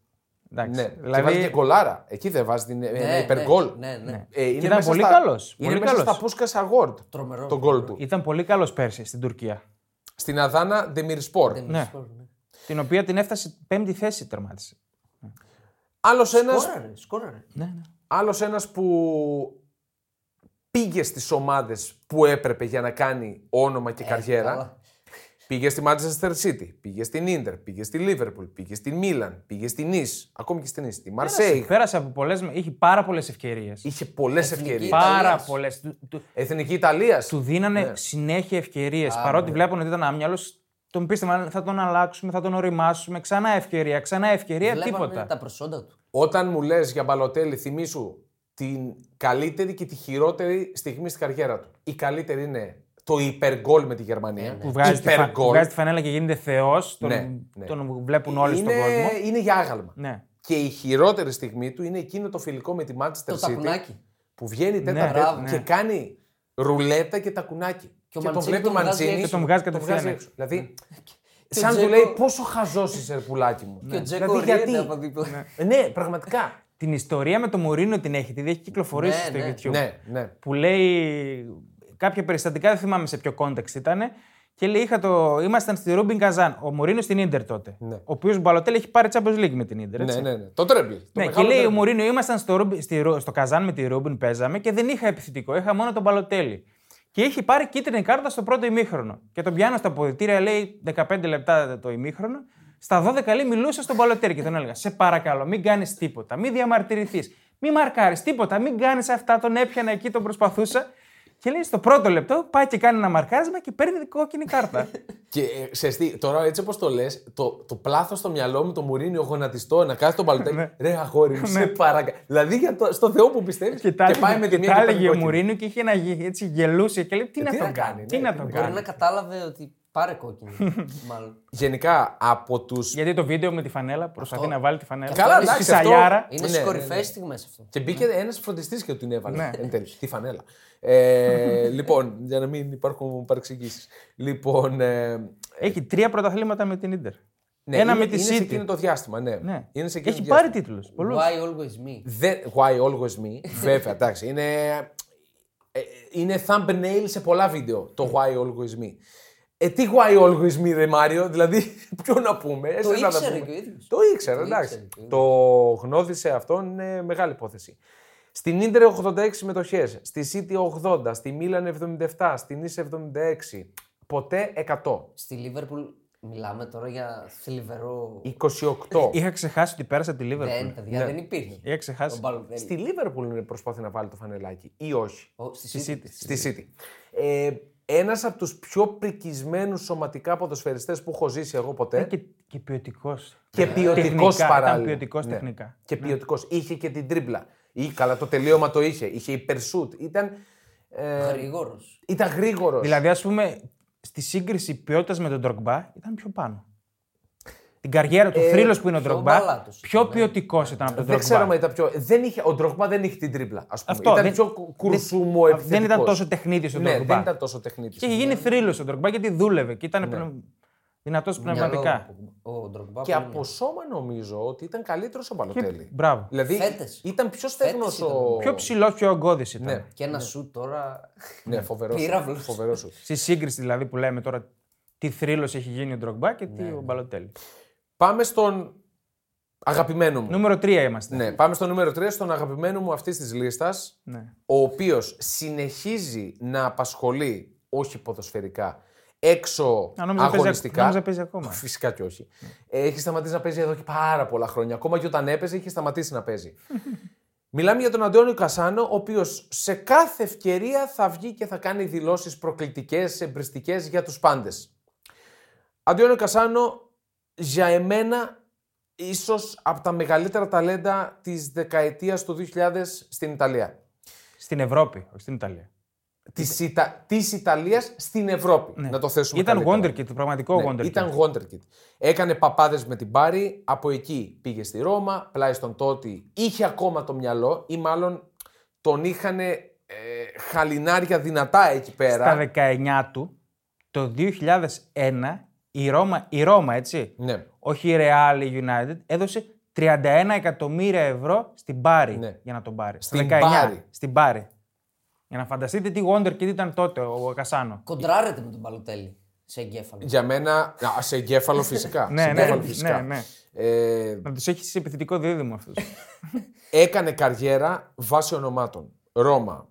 Ναι, και βάζει και γκολάρα. Εκεί δεν βάζει την Ναι, ναι, υπεργκολ. Ναι, ναι. ναι. Ε, είναι ήταν μέσα πολύ στα- καλός, Είναι πολύ μέσα καλός. στα Πούσκα Award Τρομερό. το γκολ του. Ήταν πολύ καλός πέρσι στην Τουρκία. Στην Αδάνα Ντεμιρσπορ. Δεν Ναι. μου σκόρ, ναι. Την οποία την έφτασε πέμπτη θέση τερμάτισε. Άλλος ένα Σκόραρε, σκόραρε. Ναι, ναι. άλλος ένας που πήγε στις ομάδες που έπρεπε για να κάνει όνομα και καριέρα. Ε, καλά. Πήγε στη Manchester City, πήγε στην Ίντερ, πήγε στη Liverpool, πήγε στη Μίλαν, πήγε στη Νις, ακόμη και στη Νις, στη Μαρσέη. Πέρασε από πολλές. Είχε πάρα πολλές ευκαιρίες. Είχε πολλές ευκαιρίες. Ιταλίας. Πάρα πολλές. Του, του, Εθνική Ιταλίας. του δίνανε Ναι. συνέχεια ευκαιρίες. Παρότι βλέπουν ότι ήταν άμυαλο, τον πίστευαν θα τον αλλάξουμε, θα τον οριμάσουμε. Ξανά ευκαιρία, ξανά ευκαιρία, Βλέπανε τίποτα. τα προσόντα του. Όταν μου λες για Μπαλοτέλη, θυμήσου την καλύτερη και τη χειρότερη στιγμή στην καριέρα του. Η καλύτερη είναι το υπεργκόλ με τη Γερμανία. Που βγάζει, τη, φα... που Υπεργκόλ. βγάζει τη φανέλα και γίνεται θεός. Τον, Ναι, ναι. τον βλέπουν όλοι είναι, στον κόσμο. είναι για άγαλμα. Ναι. Και η χειρότερη στιγμή του είναι εκείνο το φιλικό με τη Manchester Το City. τακουνάκι. Που βγαίνει τέτα Ναι, τέτα μπράβο. και κάνει ρουλέτα και τακουνάκι. Και ο τον Μαντσίνη βλέπει ο τον βγάζει Μαντσίνη έξω. Και τον βγάζει τον κατευθείαν βγάζει έξω. Δηλαδή, Και ο σαν του Τζέκο- λέει πόσο χαζός είσαι, ρε πουλάκι μου. Και ο Τζέκο Δηλαδή, ρίεται γιατί. από δίπλα. Ε, Ναι, πραγματικά. Την ιστορία με το Μουρίνο την έχετε δει, έχει κυκλοφορήσει Ναι, στο ναι. YouTube. ναι, ναι. Που λέει κάποια περιστατικά, δεν θυμάμαι σε ποιο context ήταν. Και λέει, είχα το... ήμασταν στη Ρούμπιν Καζάν, ο Μουρίνιο στην Ίντερ τότε. Ναι. Ο οποίος Μπαλοτέλι έχει πάρει Champions League με την Ίντερ. Ναι, ναι, ναι. Το τρέμπλ. το Ναι, και μεγάλο λέει ο τρέμπλ. Μουρίνο, ήμασταν στο, Ρούμπι- στη Ρου- στο Καζάν με τη Ρούμπιν, παίζαμε και δεν είχα επιθετικό. Είχα μόνο τον Μπαλοτέλη. Και είχε πάρει κίτρινη κάρτα στο πρώτο ημίχρονο. Και τον πιάνω στα αποδυτήρια, λέει 15 λεπτά το ημίχρονο. Στα 12 λέει μιλούσε στον Μπαλοτέλη και τον έλεγα: Σε παρακαλώ, μην κάνεις τίποτα, μην διαμαρτυρηθείς, μην μαρκάρεις τίποτα, μην κάνεις αυτά. Τον έπιανα εκεί, τον προσπαθούσα. Και λέει στο πρώτο λεπτό πάει και κάνει ένα μαρκάρισμα και παίρνει κόκκινη κάρτα. Και ε, ξέρεις τι, τώρα έτσι όπως το λες, το, το πλάθος στο μυαλό μου, το Μουρίνιο γονατιστό, να κάθει τον παλωτέλη. ρε αγόρι μου, σε παρακαλώ. Δηλαδή για το, στο Θεό που πιστεύεις. και τα πάει με τη και μία τα και πάει έλεγε ο κόκκινη. Μουρίνιο και είχε ένα γε- έτσι γελούσε και λέει: Τι Ε, να τι τον να κάνει, κάνει, τι ναι, να τι τον να Μπορεί κάνει. να κατάλαβε ότι πάρε κόκκινη. Μάλλον. Γενικά από του. Γιατί το βίντεο με τη φανέλα προσπαθεί Αυτό. να βάλει τη φανέλα. Καλά, στη εντάξει, αυτό- σαλιάρα. Είναι Ναι, στι ναι, κορυφαίες ναι. στιγμές αυτό. Και μπήκε ένας φροντιστής και την έβαλε. Ναι. Εν τέλει, τη φανέλα. Ε, λοιπόν, για να μην υπάρχουν παρεξηγήσεις. Λοιπόν. Ε, Έχει τρία πρωταθλήματα με την ντερ. ναι, Ένα είναι, με τη είναι σε εκείνο City. το διάστημα, ναι. Ναι. Είναι σε εκείνο Έχει το πάρει διάστημα. τίτλους. Πολλούς. Why always me; Δεν, why always me; Βέβαια, εντάξει. Είναι, ε, είναι thumbnail σε πολλά βίντεο το why always me. Ε, τι why always me, ρε Μάριο, δηλαδή, ποιο να πούμε. Το εσένα να ήξερε πούμε. και ο ίδιος. Το ήξερε, Το εντάξει. ήξερε και ο ίδιος. Το γνώδισε αυτό είναι μεγάλη υπόθεση. Στην Ίντερ 86 συμμετοχές, στη City 80, στη Μίλαν 77, στην Nice 76. Ποτέ 100. Στη Λίβερπουλ μιλάμε τώρα για θλιβερό. 28. Είχα ξεχάσει ότι πέρασε τη Δεν, Λίβερπουλ. παιδιά, δεν υπήρχε. Είχα ξεχάσει. Ο Μπαλοτέλη. Στη Λίβερπουλ είναι προσπάθει να βάλει το φανελάκι ή όχι; Ο- Στη City. Στη City. Ε, ένας από τους πιο πρικισμένους σωματικά ποδοσφαιριστές που έχω ζήσει εγώ ποτέ. Ε, Και, και ποιοτικός. Και ποιοτικός παράλληλα. Ήταν ποιοτικός Ναι. τεχνικά. Και ποιοτικός. Είχε και την τρίμπλα. Ή καλά, το τελείωμα το είχε. Είχε υπερσούτ. Ήταν, ε, Γρήγορος. ήταν γρήγορος. Δηλαδή, ας πούμε, στη σύγκριση ποιότητας με τον Ντρογκμπά ήταν πιο πάνω. Την καριέρα του, Ε, θρύλος που είναι ο πιο Ντρογκμπά, μπαλάτος πιο ήταν, ναι. ποιοτικός ήταν από τον δεν ξέρω αν Ντρογκμπά. ήταν πιο. Δεν είχε, ο Ντρογμπά δεν είχε την τρίμπλα. Ας πούμε. Αυτό, ήταν δεν- πιο κου- κουρσούμο δεν- επιθετικός. δεν ήταν τόσο τεχνίτης ο Ναι, Ντρογκμπά. δεν ήταν τόσο τεχνίτη. Και είχε γίνει θρύλος ο Ντρογκμπά γιατί δούλευε και ήταν ναι. δυνατός πνευματικά. Ο Ντρογκμπά. Και πολύ από σώμα νομίζω ότι ήταν καλύτερος ο Μπαλοτέλη. Μπράβο. Δηλαδή Φέτες. ήταν πιο στεγνός Φέτες ήταν. ο. Πιο ψηλός, πιο ογκώδης ήταν. Ναι. Και ένα σου τώρα. Ναι, φοβερός. Πύραυλος. Φοβερός σου. Στη σύγκριση δηλαδή που λέμε τώρα τι θρύλος έχει γίνει ο Ντρογκμπά και τι ο Μπαλοτέλη. Πάμε στον αγαπημένο μου. Νούμερο 3 είμαστε. Ναι, πάμε στο νούμερο 3, στον αγαπημένο μου αυτής της λίστας, Ναι. ο οποίος συνεχίζει να απασχολεί, όχι ποδοσφαιρικά, έξω Α, νόμιζα παίζει- αγωνιστικά. νόμιζα παίζει ακόμα. Φυσικά και όχι. Έχει σταματήσει να παίζει εδώ και πάρα πολλά χρόνια. Ακόμα και όταν έπαιζε, είχε σταματήσει να παίζει. Μιλάμε για τον Αντώνιο Κασάνο, ο οποίος σε κάθε ευκαιρία θα βγει και θα κάνει δηλώσεις προκλητικές, εμπριστικές για τους πάντες. Αντώνιο Κασάνο, για εμένα, ίσως από τα μεγαλύτερα ταλέντα της δεκαετίας του 2000 στην Ιταλία. Στην Ευρώπη, όχι στην Ιταλία. Της, Ιτα... της Ιταλίας στην Ευρώπη, να το θέσουμε Ήταν καλύτερα. Wonderkid, πραγματικό Ναι, Wonderkid. Ήταν Wonderkid. Έκανε παπάδες με την Πάρη, από εκεί πήγε στη Ρώμα, πλάι στον Τότι. Είχε ακόμα το μυαλό ή μάλλον τον είχαν ε, χαλινάρια δυνατά εκεί πέρα. Στα 19 του, το 2001, η Ρώμα, η Ρώμα έτσι, Ναι. όχι η Real η United, έδωσε 31 εκατομμύρια ευρώ στην Πάρη Ναι. για να τον πάρει. Στα Στην 19, Bari. Στην Πάρη. Για να φανταστείτε τι Wonderkid ήταν τότε ο, ο Κασάνο. Κοντράρεται με τον Παλωτέλη σε εγκέφαλο. Για μένα, α, σε εγκέφαλο φυσικά. Ναι, σε ναι, εγκέφαλο ναι, φυσικά. ναι. Ε, Να τους έχεις σε επιθετικό δίδυμο αυτού. έκανε καριέρα βάσει ονομάτων. Ρώμα,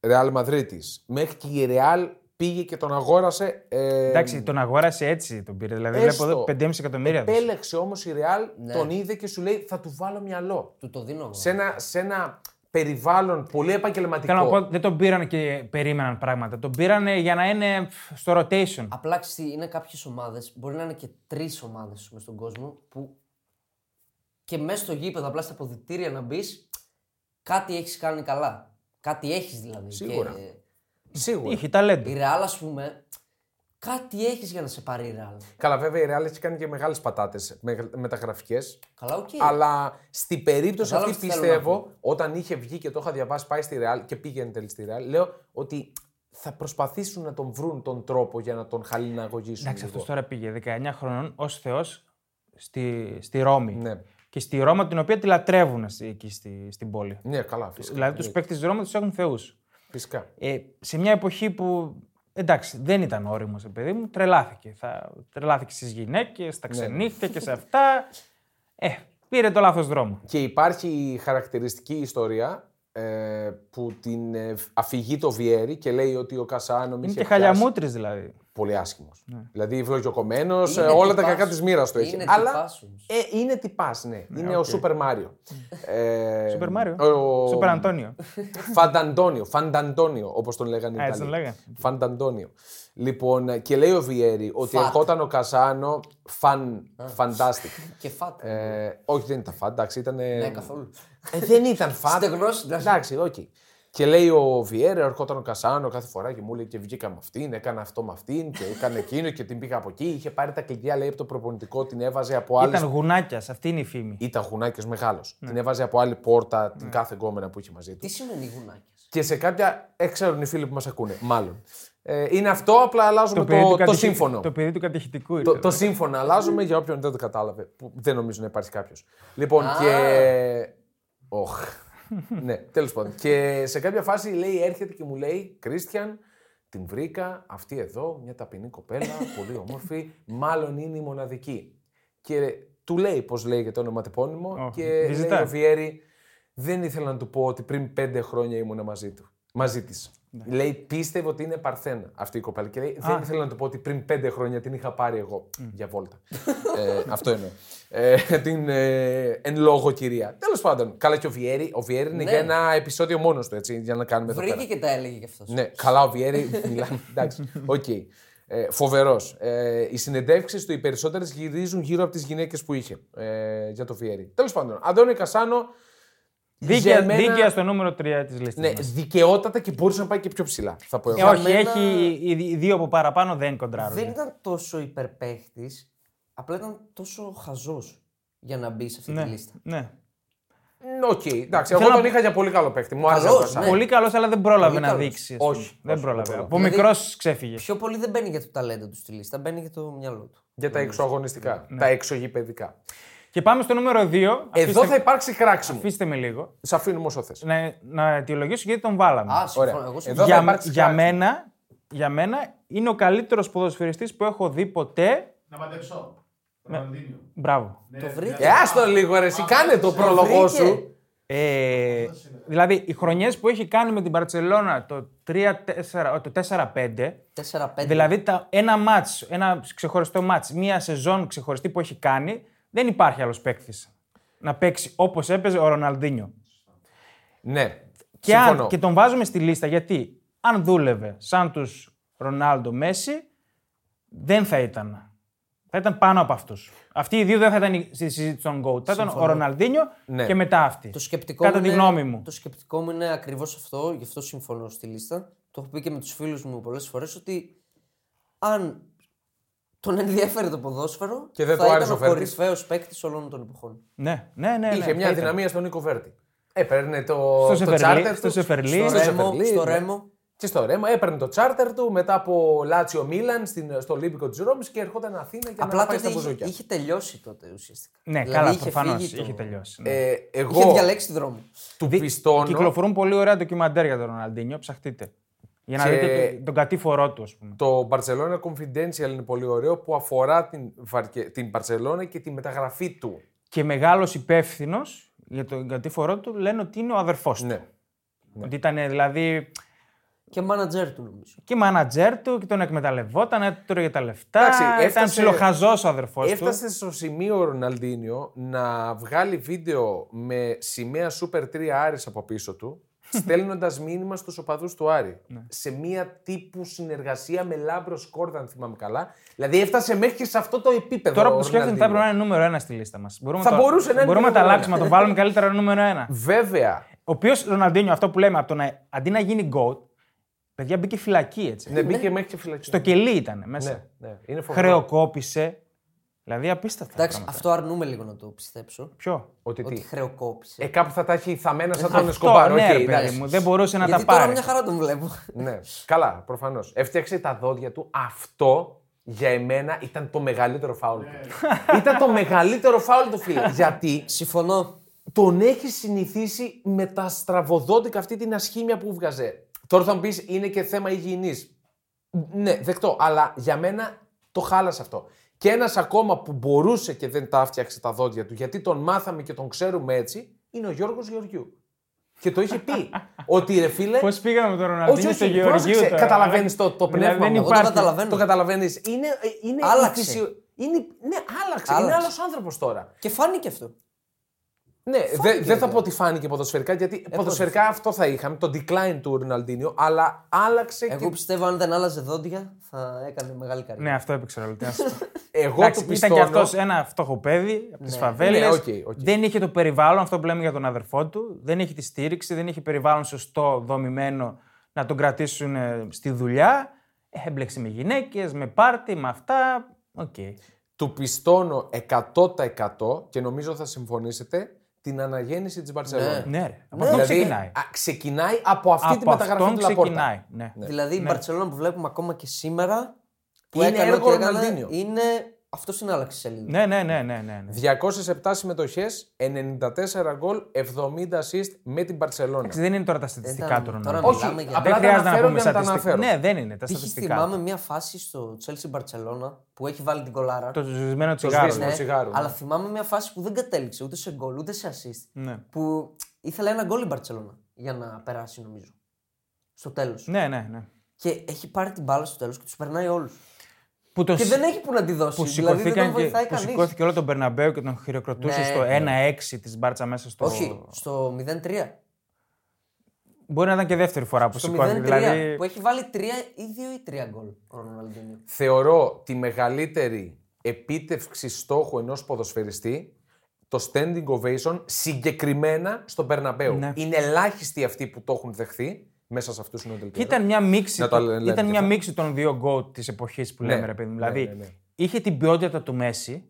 Ρεάλ Μαδρίτης, μέχρι και η Ρεάλ πήγε και τον αγόρασε. Ε, Εντάξει, τον αγόρασε έτσι τον πήρε. Δηλαδή έστω. βλέπω εδώ 5,5 εκατομμύρια. έδωσε. Επέλεξε όμως η Ρεάλ, Ναι. τον είδε και σου λέει θα του βάλω μυαλό. Του το δίνω εγώ. Σε ένα, σε ένα περιβάλλον πολύ επαγγελματικό. Θέλω να πω, δεν τον πήραν και περίμεναν πράγματα. Τον πήραν για να είναι στο rotation. Απλά ξέρεις τι, είναι κάποιες ομάδες, μπορεί να είναι και τρεις ομάδες με στον κόσμο που και μέσα στο γήπεδο, απλά στα αποδητήρια να μπεις, κάτι έχεις κάνει καλά. Κάτι έχεις δηλαδή. Σίγουρα. Και Σίγουρα. Είχε ταλέντο. η Ρεάλ, ας πούμε, κάτι έχεις για να σε πάρει η Ρεάλ. Καλά, βέβαια η Ρεάλ έχει κάνει και μεγάλες πατάτες μεταγραφικές. Καλά, οκ. Αλλά στην περίπτωση Κατάλαβες αυτή τι θέλω να πιστεύω, όταν είχε βγει και το είχα διαβάσει, πάει στη Ρεάλ και πήγαινε τέλη στη Ρεάλ, λέω ότι θα προσπαθήσουν να τον βρουν τον τρόπο για να τον χαλιναγωγήσουν. Εντάξει, λίγο. αυτός τώρα πήγε 19 χρονών ως Θεός στη, στη Ρώμη. Ναι. Και στη Ρώμα την οποία τη λατρεύουν στη- εκεί στη, στην πόλη. Ναι, καλά, φυσικά. Δηλαδή τους παίκτες της Ρώμα τους έχουν θεούς. Φυσικά. Ε, σε μια εποχή που εντάξει, δεν ήταν ώριμος, παιδί μου, τρελάθηκε. Θα, τρελάθηκε στις γυναίκες, Ναι. στα ξενύχια και σε αυτά. Ε, πήρε το λάθος δρόμο. Και υπάρχει χαρακτηριστική ιστορία ε, που την ε, αφηγεί το Βιέρι και λέει ότι ο Κασάνο Είναι είχε και πιάσει- χαλιαμούτρη δηλαδή. Πολύ άσχημος. Δηλαδή βλογιοκομμένο, Είναι όλα τα τυπάς. κακά της μοίρας του έχει. Είναι Αλλά τυπάς όμως. ε, είναι τυπάς, ναι. είναι ο Σούπερ Μάριο. ε, Σούπερ Μάριο; Ο... Σούπερ Αντώνιο. Φανταντόνιο, Φανταντόνιο, όπως τον λέγανε οι Α, έτσι Ιταλοί. τον λέγανε. Φανταντόνιο. Λοιπόν, και λέει ο Βιέρι ότι Φατ. ερχόταν ο Κασάνο φαν, fantastic. Και fat. Ε, όχι, δεν ήταν fat, εντάξει, ήταν. ναι, καθόλου. Ε, δεν ήταν fat. Στεγνός, εντάξει. εντάξει, οκ. Και λέει ο Βιέρι, ερχόταν ο Κασάνο κάθε φορά και μου λέει και βγήκα με αυτήν, έκανα αυτό με αυτήν και έκανε εκείνο και την πήγα από εκεί. Είχε πάρει τα κλειδιά, λέει, από το προπονητικό, την έβαζε από άλλη. Ήταν γουνάκιας, αυτή είναι η φήμη. Ήταν γουνάκιας μεγάλος. Ναι. Την έβαζε από άλλη πόρτα την κάθε γκόμενα που είχε μαζί του. Τι σημαίνει γουνάκιας. Και σε κάποια. Ε, ξέρουν οι φίλοι που μας ακούνε, μάλλον. Ε, είναι αυτό, απλά αλλάζουμε το, παιδί το, του κατηχη- σύμφωνο. Το παιδί του κατηχητικού Το, ήρθε. το σύμφωνο αλλάζουμε για όποιον δεν το κατάλαβε. Που δεν νομίζω να υπάρχει κάποιος. Λοιπόν, Α. και. Οχ. Ναι, τέλος πάντων. Και σε κάποια φάση λέει, έρχεται και μου λέει, Κρίστιαν, την βρήκα, αυτή εδώ, μια ταπεινή κοπέλα, πολύ όμορφη, μάλλον είναι η μοναδική. Και του λέει πώς λέγεται το ονοματεπώνυμο Οχ, και λέει Βιζιτά. ο Βιέρη, δεν ήθελα να του πω ότι πριν πέντε χρόνια ήμουν μαζί του. Μαζί της. Λέει, πίστευε ότι είναι παρθένα αυτή η κοπέλα. Και λέει, δεν ήθελα να του πω ότι πριν πέντε χρόνια την είχα πάρει εγώ για βόλτα. ε, αυτό εννοώ. Ε, την ε, εν λόγω κυρία. Τέλος πάντων, καλά και ο Βιέρη. Ο Βιέρη είναι Ναι. για ένα επεισόδιο μόνος του, έτσι, για να κάνουμε εδώ Βρήκε πέρα. και τα έλεγε κι αυτό. Ναι, καλά ο Βιέρη. μιλάμε. Εντάξει, οκ. Ε, Φοβερός. Ε, οι συνεντεύξεις του οι περισσότερες γυρίζουν γύρω από τις γυναίκες που είχε ε, για το Βιέρη. Τέλος πάντων, Αντώνη Κασάνο. Δίκαια, για μένα- δίκαια στο νούμερο 3 της λίστας. Ναι, δικαιότατα και μπορούσε να πάει και πιο ψηλά. Θα πω Ε, εγώ. όχι, μένα- έχει οι οι δύο από παραπάνω δεν κοντράρουν. Δεν ήταν τόσο υπερπαίχτης, απλά ήταν τόσο χαζός για να μπει σε αυτή ναι, τη λίστα. ναι. Οκ, εντάξει. Θέλω Εγώ να τον πω- είχα για πολύ καλό παίχτη. Μου άρεσε Καλός, ο Κασάνο. ναι. Πολύ καλός, αλλά δεν πρόλαβε Πολύ να καλός. δείξει. ας πούμε. Όχι, δεν όχι, πρόλαβε. δεν Από Δηλαδή- μικρός ξέφυγε. Πιο πολύ δεν μπαίνει για το ταλέντο του στη λίστα, μπαίνει για το μυαλό του. Για τα εξωαγωνιστικά. Τα εξωγηπεδικά. Και πάμε στο νούμερο 2. Εδώ θα υπάρξει κράξιμο. Αφήστε με λίγο. Σε αφήνουμε όσο θες. Να, να αιτιολογήσω γιατί τον βάλαμε. Α, συμφωνώ. Ωραία. Εγώ Εδώ συμφωνώ. θα για, υπάρξει για, κράξιμο. μένα, για μένα είναι ο καλύτερος ποδοσφαιριστής που έχω δει ποτέ. Να μαντεψώ. Ροναλντίνιο. Μπράβο. Το βρήκε. Ε, άστο λίγο ρε, εσύ κάνε το πρόλογο βρήκε. σου. Ε, δηλαδή, οι χρονιές που έχει κάνει με την Παρσελώνα το 3-4, το 4-5, 4-5. δηλαδή τα, ένα μάτς, ένα ξεχωριστό μάτς, μία σεζόν ξεχωριστή που έχει κάνει, δεν υπάρχει άλλος παίκτης να παίξει όπως έπαιζε ο Ροναλντίνιο. Ναι. Και, Συμφωνώ. αν, και τον βάζουμε στη λίστα γιατί αν δούλευε σαν τους Ρονάλντο Μέση, δεν θα ήταν. Θα ήταν πάνω από αυτούς. Αυτοί οι δύο δεν θα ήταν στη συζήτηση των GOAT. Θα ήταν ο Ροναλντίνιο Ναι. και μετά αυτοί. Το σκεπτικό Κατά μου τη είναι- γνώμη μου. Το σκεπτικό μου είναι ακριβώς αυτό, γι' αυτό συμφωνώ στη λίστα. Το έχω πει και με τους φίλους μου πολλές φορές ότι αν τον ενδιαφέρει το ποδόσφαιρο, Και δεν θα του ήταν άρεσε ο ο Βέρτης. κορυφαίος παίκτης όλων των εποχών. Ναι, ναι, ναι. Είχε ναι, θα μια ήταν. δυναμία στον Νίκο Βέρτη. Έπαιρνε το, Στο το Σεφερλί, τσάρτερ στο του. Σεφερλί. Στο στο Ρέμο, Σεφερλί, στο ναι. Ρέμο. Και στο Ρέμα έπαιρνε το τσάρτερ του μετά από Λάτσιο Μίλαν στην- στο Ολύμπικο της Ρώμης και ερχόταν Αθήνα για Απλά να πάει τότε στα είχε, μπουζούκια. είχε τελειώσει τότε ουσιαστικά. Ναι, Δηλαδή καλά, είχε προφανώς φύγει το- είχε τελειώσει. ναι. Ε, εγώ Είχε διαλέξει τη δρόμο. του Δι- πιστώνω. Κυκλοφορούν πολύ ωραία ντοκιμαντέρ για τον Ροναλντίνιο, ψαχτείτε. Για να Και- δείτε το- τον κατήφορό του, ας πούμε. Το Barcelona Confidential είναι πολύ ωραίο που αφορά την, Βαρκε- την Barcelona και τη μεταγραφή του. Και μεγάλος υπεύθυνος για τον κατήφορό του λένε ότι είναι ο αδερφός του. Ναι. Ότι ήταν δηλαδή. Και μάνατζερ του νομίζω. Και μάνατζέρ του και τον εκμεταλλευόταν, έτρωγε τα λεφτά. Εντάξει, Ήταν έφτασε- ψιλοχαζός ο αδερφός του. Έφτασε στο σημείο ο Ροναλντίνιο να βγάλει βίντεο με σημαία Super 3 Άρης από πίσω του, στέλνοντας μήνυμα στους οπαδούς του Άρη. Ναι. Σε μία τύπου συνεργασία με Λάμπρος Σκόρδα, αν θυμάμαι καλά. Δηλαδή έφτασε μέχρι και σε αυτό το επίπεδο. Τώρα ο που σκέφτομαι θα Ροναλντίνιο. έπρεπε να είναι νούμερο ένα στη λίστα μας. Μπορούμε, Θα να το- μπορούσε να είναι μπορούμε να τα νούμερο αλλάξουμε, να το βάλουμε καλύτερα νούμερο ένα. Βέβαια. Ο οποίος Ροναλντίνιο, αυτό που λέμε, από το να, αντί να γίνει GOAT, παιδιά μπήκε φυλακή έτσι. Ναι, μπήκε μέχρι και φυλακή. Στο κελί ήταν μέσα. Ναι, ναι. Είναι φοβερό. Χρεοκόπησε. Δηλαδή απίστευτα. Εντάξει, πράγματα. αυτό αρνούμαι λίγο να το πιστέψω. Ποιο; Ότι Ότι τι; χρεοκόπησε. Ε, κάπου θα τα έχει θαμμένα σαν τον Αυτό, Εσκομπάρ. ναι, Οκ, ρε παιδί εντάξει. μου, δεν μπορούσε να Γιατί τα τώρα πάρει. μια χαρά τον βλέπω. Ναι, καλά, προφανώς. Έφτιαξε τα δόντια του. Αυτό για εμένα ήταν το μεγαλύτερο φάουλ του. ήταν το μεγαλύτερο φάουλ του, φίλε. Γιατί Συμφωνώ. τον έχει συνηθίσει με τα στραβοδόντικα αυτή την ασχήμια που βγαζε. Τώρα θα μου πεις είναι και θέμα υγιεινής. Ναι, δεκτό. Αλλά για μένα το χάλασε αυτό. Και ένας ακόμα που μπορούσε και δεν τα έφτιαξε τα δόντια του, γιατί τον μάθαμε και τον ξέρουμε έτσι, είναι ο Γιώργος Γεωργιού. Και το είχε πει. ότι ρε φίλε. Πώς πήγαμε με τον Όχι, Ροναντίνιο στο όχι, Γεωργίου. πρόσεξε. τώρα; Καταλαβαίνεις το, το Δηλαδή, πνεύμα δεν μου. Εγώ το υπάρχει. καταλαβαίνω. Το καταλαβαίνεις. Είναι, είναι Άλλαξε. η φυσιο- Είναι, ναι, άλλαξε. Είναι Άλλαξε. άλλος άνθρωπος τώρα. Και φάνηκε αυτό. Ναι, δεν Φάνηκε δεν θα τώρα. πω ότι φάνηκε ποδοσφαιρικά, γιατί ποδοσφαιρικά αυτό θα είχαμε, το decline του Ροναλντίνιο, αλλά άλλαξε Εγώ και πιστεύω αν δεν άλλαζε δόντια θα έκανε μεγάλη καριέρα. Ναι, αυτό έπαιξε ρόλο. τι να σου πω. εγώ Εντάξει, του ήταν πιστώνω. και αυτός ένα φτωχό παιδί από τις Ναι. φαβέλες. Ναι, οκ, οκ. Δεν είχε το περιβάλλον, αυτό που λέμε για τον αδερφό του. Δεν είχε τη στήριξη, δεν είχε περιβάλλον σωστό, δομημένο να τον κρατήσουν ε, στη δουλειά. Ε, Έμπλεξε με γυναίκες, με πάρτι, με αυτά. Οκ. Του πιστώνω 100% και νομίζω θα συμφωνήσετε την αναγέννηση της Μπαρσελόνας. Ναι, ρε. Από αυτό Δηλαδή, ξεκινάει. α, ξεκινάει από αυτή τη Από μεταγραφή αυτόν του Λαπόρτα. ξεκινάει. Ναι. Δηλαδή η Μπαρσελόνα που βλέπουμε ακόμα και σήμερα που Είναι έκανε έργο ό,τι έκανε, Ροναλντίνιο. είναι αυτό είναι άλλαξε σελίδα. Ναι, ναι, ναι, ναι, ναι. ναι. 207 συμμετοχές, 94 γκολ, 70 assist με την Μπαρσελόνα. Εντάξει, Δεν είναι τώρα τα στατιστικά Ήταν- του τώρα Ρονάλντο. Όχι, μιλάμε για- απλά Δεν τα χρειάζεται να αναφέρω πούμε για να τα στατιστικά. αναφέρω. Ναι, δεν είναι. Τα Π.χ. στατιστικά. θυμάμαι μια φάση στο Chelsea Barcelona που έχει βάλει την κολάρα. Το ζουσμένο τσιγάρο. σβήσιμο. Ναι, τσιγάρο, ναι. αλλά θυμάμαι μια φάση που δεν κατέληξε ούτε σε γκολ ούτε σε assist. Ναι. Που ήθελε ένα γκολ η Barcelona για να περάσει νομίζω. Στο τέλος. Ναι, ναι, ναι. Και έχει πάρει την μπάλα στο τέλος και τους περνάει όλους. Που, το Και σ- δεν έχει που να τη δώσει. που δηλαδή δεν σηκωθήκαν τον και, βοηθάει που κανείς. σηκώθηκε όλο τον Μπερναμπέου και τον χειροκροτούσε Ναι, στο ναι. 1-6 της Μπάρτσα μέσα στο. Όχι, στο 0-3. Μπορεί να ήταν και δεύτερη φορά που Στο 0-3 σηκώθηκε. Δηλαδή. που έχει βάλει 3 ή 2 ή 3 γκολ ο Ροναλντίνιο. Θεωρώ τη μεγαλύτερη επίτευξη στόχου ενός ποδοσφαιριστή το standing ovation συγκεκριμένα στον Περναμπέου. Ναι. Είναι ελάχιστοι αυτοί που το έχουν δεχθεί μέσα σε αυτούς τους Και νεοτελικούς. ήταν μια μίξη, Να το του- λένε και ήταν μια αυτά. μίξη των δύο γκολ της εποχής που Ναι, λέμε, ρε παιδί μου. ναι, Δηλαδή ναι, ναι. είχε την ποιότητα του Μέση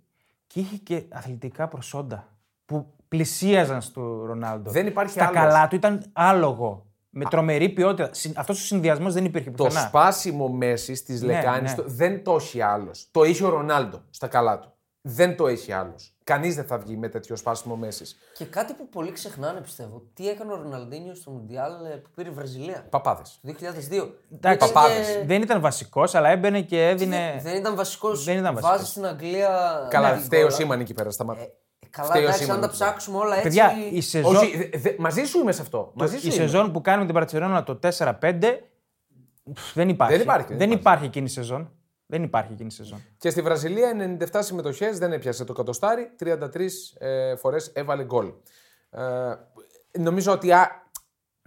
και είχε και αθλητικά προσόντα που πλησίαζαν στο Ρονάλντο. Δεν υπάρχει Στα άλλος. καλά του ήταν άλογο. Με τρομερή ποιότητα. Αυτός ο συνδυασμός δεν υπήρχε Το πουθενά. σπάσιμο μέση τη Ναι, λεκάνης ναι. δεν το έχει άλλος. Το έχει ο Ρονάλντο στα καλά του. Δεν το έχει άλλος. Κανείς δεν θα βγει με τέτοιο σπάσιμο μέσης. Και κάτι που πολλοί ξεχνάνε πιστεύω. Τι έκανε ο Ροναλντίνιο στο Μουντιάλ ε, που πήρε η Βραζιλία; Παπάδες. Το 2002. Εντάξει, Ήταν παπάδες. και- Δεν ήταν βασικός, αλλά έμπαινε και έδινε. Δεν ήταν βασικός. Δεν ήταν βασικός. Βάζει στην Αγγλία. Καλά, την φταίει ο κόλλα. Σίμαν εκεί πέρα. Σταμάτα. Ε, Καλά, Φταίει ο εντάξει, αν Σίμαν τα εκεί πέρα. ψάξουμε όλα έτσι. Παιδιά, η σεζόν, Όχι, δε- δε- μαζί σου είμαι σε αυτό. Μαζί σου η είμαι. σεζόν που κάνουμε την Παρσελόνα το 4-5 πφ, δεν υπάρχει. Δεν υπάρχει, δεν Δεν υπάρχει. υπάρχει εκείνη η σεζόν. Δεν υπάρχει εκείνη η σεζόν. Και στη Βραζιλία 97 συμμετοχές, δεν έπιασε το κατοστάρι, 33 ε, φορές έβαλε γκολ. Ε, νομίζω ότι α,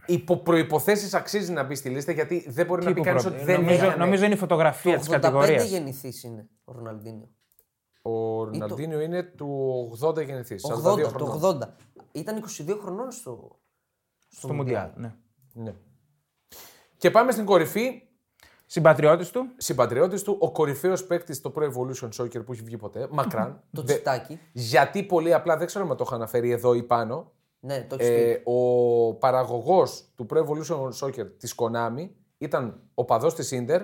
υπό προποθέσει αξίζει να μπει στη λίστα γιατί δεν μπορεί να Τι πει κανείς που ότι προ- δεν νομίζω, έκανε. νομίζω είναι η φωτογραφία της Το 85 κατηγορίας. γεννηθής είναι ο Ροναλντίνιο. Ο Ροναλντίνιο είναι του 80 γεννηθής. 80, το 80. Ήταν 22 χρονών στο, Στο Μουντιάλ. Ναι. Ναι. Και πάμε στην κορυφή. Συμπατριώτης του. Συμπατριώτης του, ο κορυφαίος παίκτης στο Pro Evolution Soccer που έχει βγει ποτέ, μακράν. Το Δε- τσιτάκι. γιατί πολύ απλά, δεν ξέρω αν το έχω αναφέρει εδώ ή πάνω. Ναι, το έχεις Ε, πει. ο παραγωγός του Pro Evolution Soccer της Konami ήταν ο παδός της Ίντερ,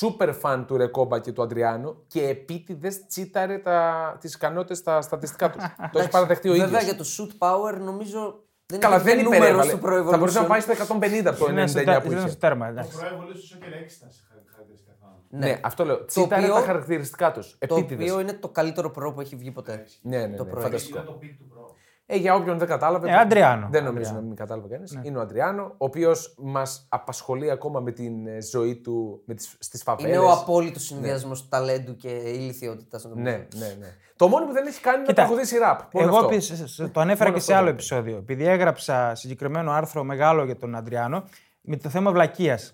super fan του Ρεκόμπα και του Αντριάνου και επίτηδες τσίταρε τα, τις ικανότητες στα στατιστικά τους. το έχει παραδεχτεί ο ίδιος. Βέβαια για το shoot power νομίζω δεν Καλά, υπήρχε δεν νούμερο υπερέβαλε. στο Pro Θα μπορούσε να Evolution. πάει στο 150 από το Ήταν στο 99 τέ- που ήταν είχε. στο τέρμα. Το εντάξει. Pro Evolution Soccer 6 ήταν σε χαρα- χαρακτηριστικά. θυμάμαι. Ναι. αυτό λέω. Τσίταρε οποίο- τα χαρακτηριστικά τους. Το Επίτηδες. οποίο είναι το καλύτερο προ που έχει βγει ποτέ. Ναι, ναι, το ναι, Pro φανταστικό. Ήταν το peak του Pro. Ε, για όποιον δεν κατάλαβε. Ε, Αντριάνο. Δεν νομίζω Αντριάνο. να μην κατάλαβε κανείς. Είναι ο Αντριάνο, ο οποίος μας απασχολεί ακόμα με την ε, ζωή του στις φαβέλες. Είναι ο απόλυτος συνδυασμός ταλέντου και ηλιθιότητας. Ναι, ναι, ναι. Το μόνο που δεν έχει κάνει είναι να Κοίτα, τραγουδήσει ραπ. Μόνο Εγώ αυτό. επίσης, το ανέφερα Μόνο και σε αυτό άλλο δεν επεισόδιο. Επειδή έγραψα συγκεκριμένο άρθρο μεγάλο για τον Αντριάνο με το θέμα βλακείας.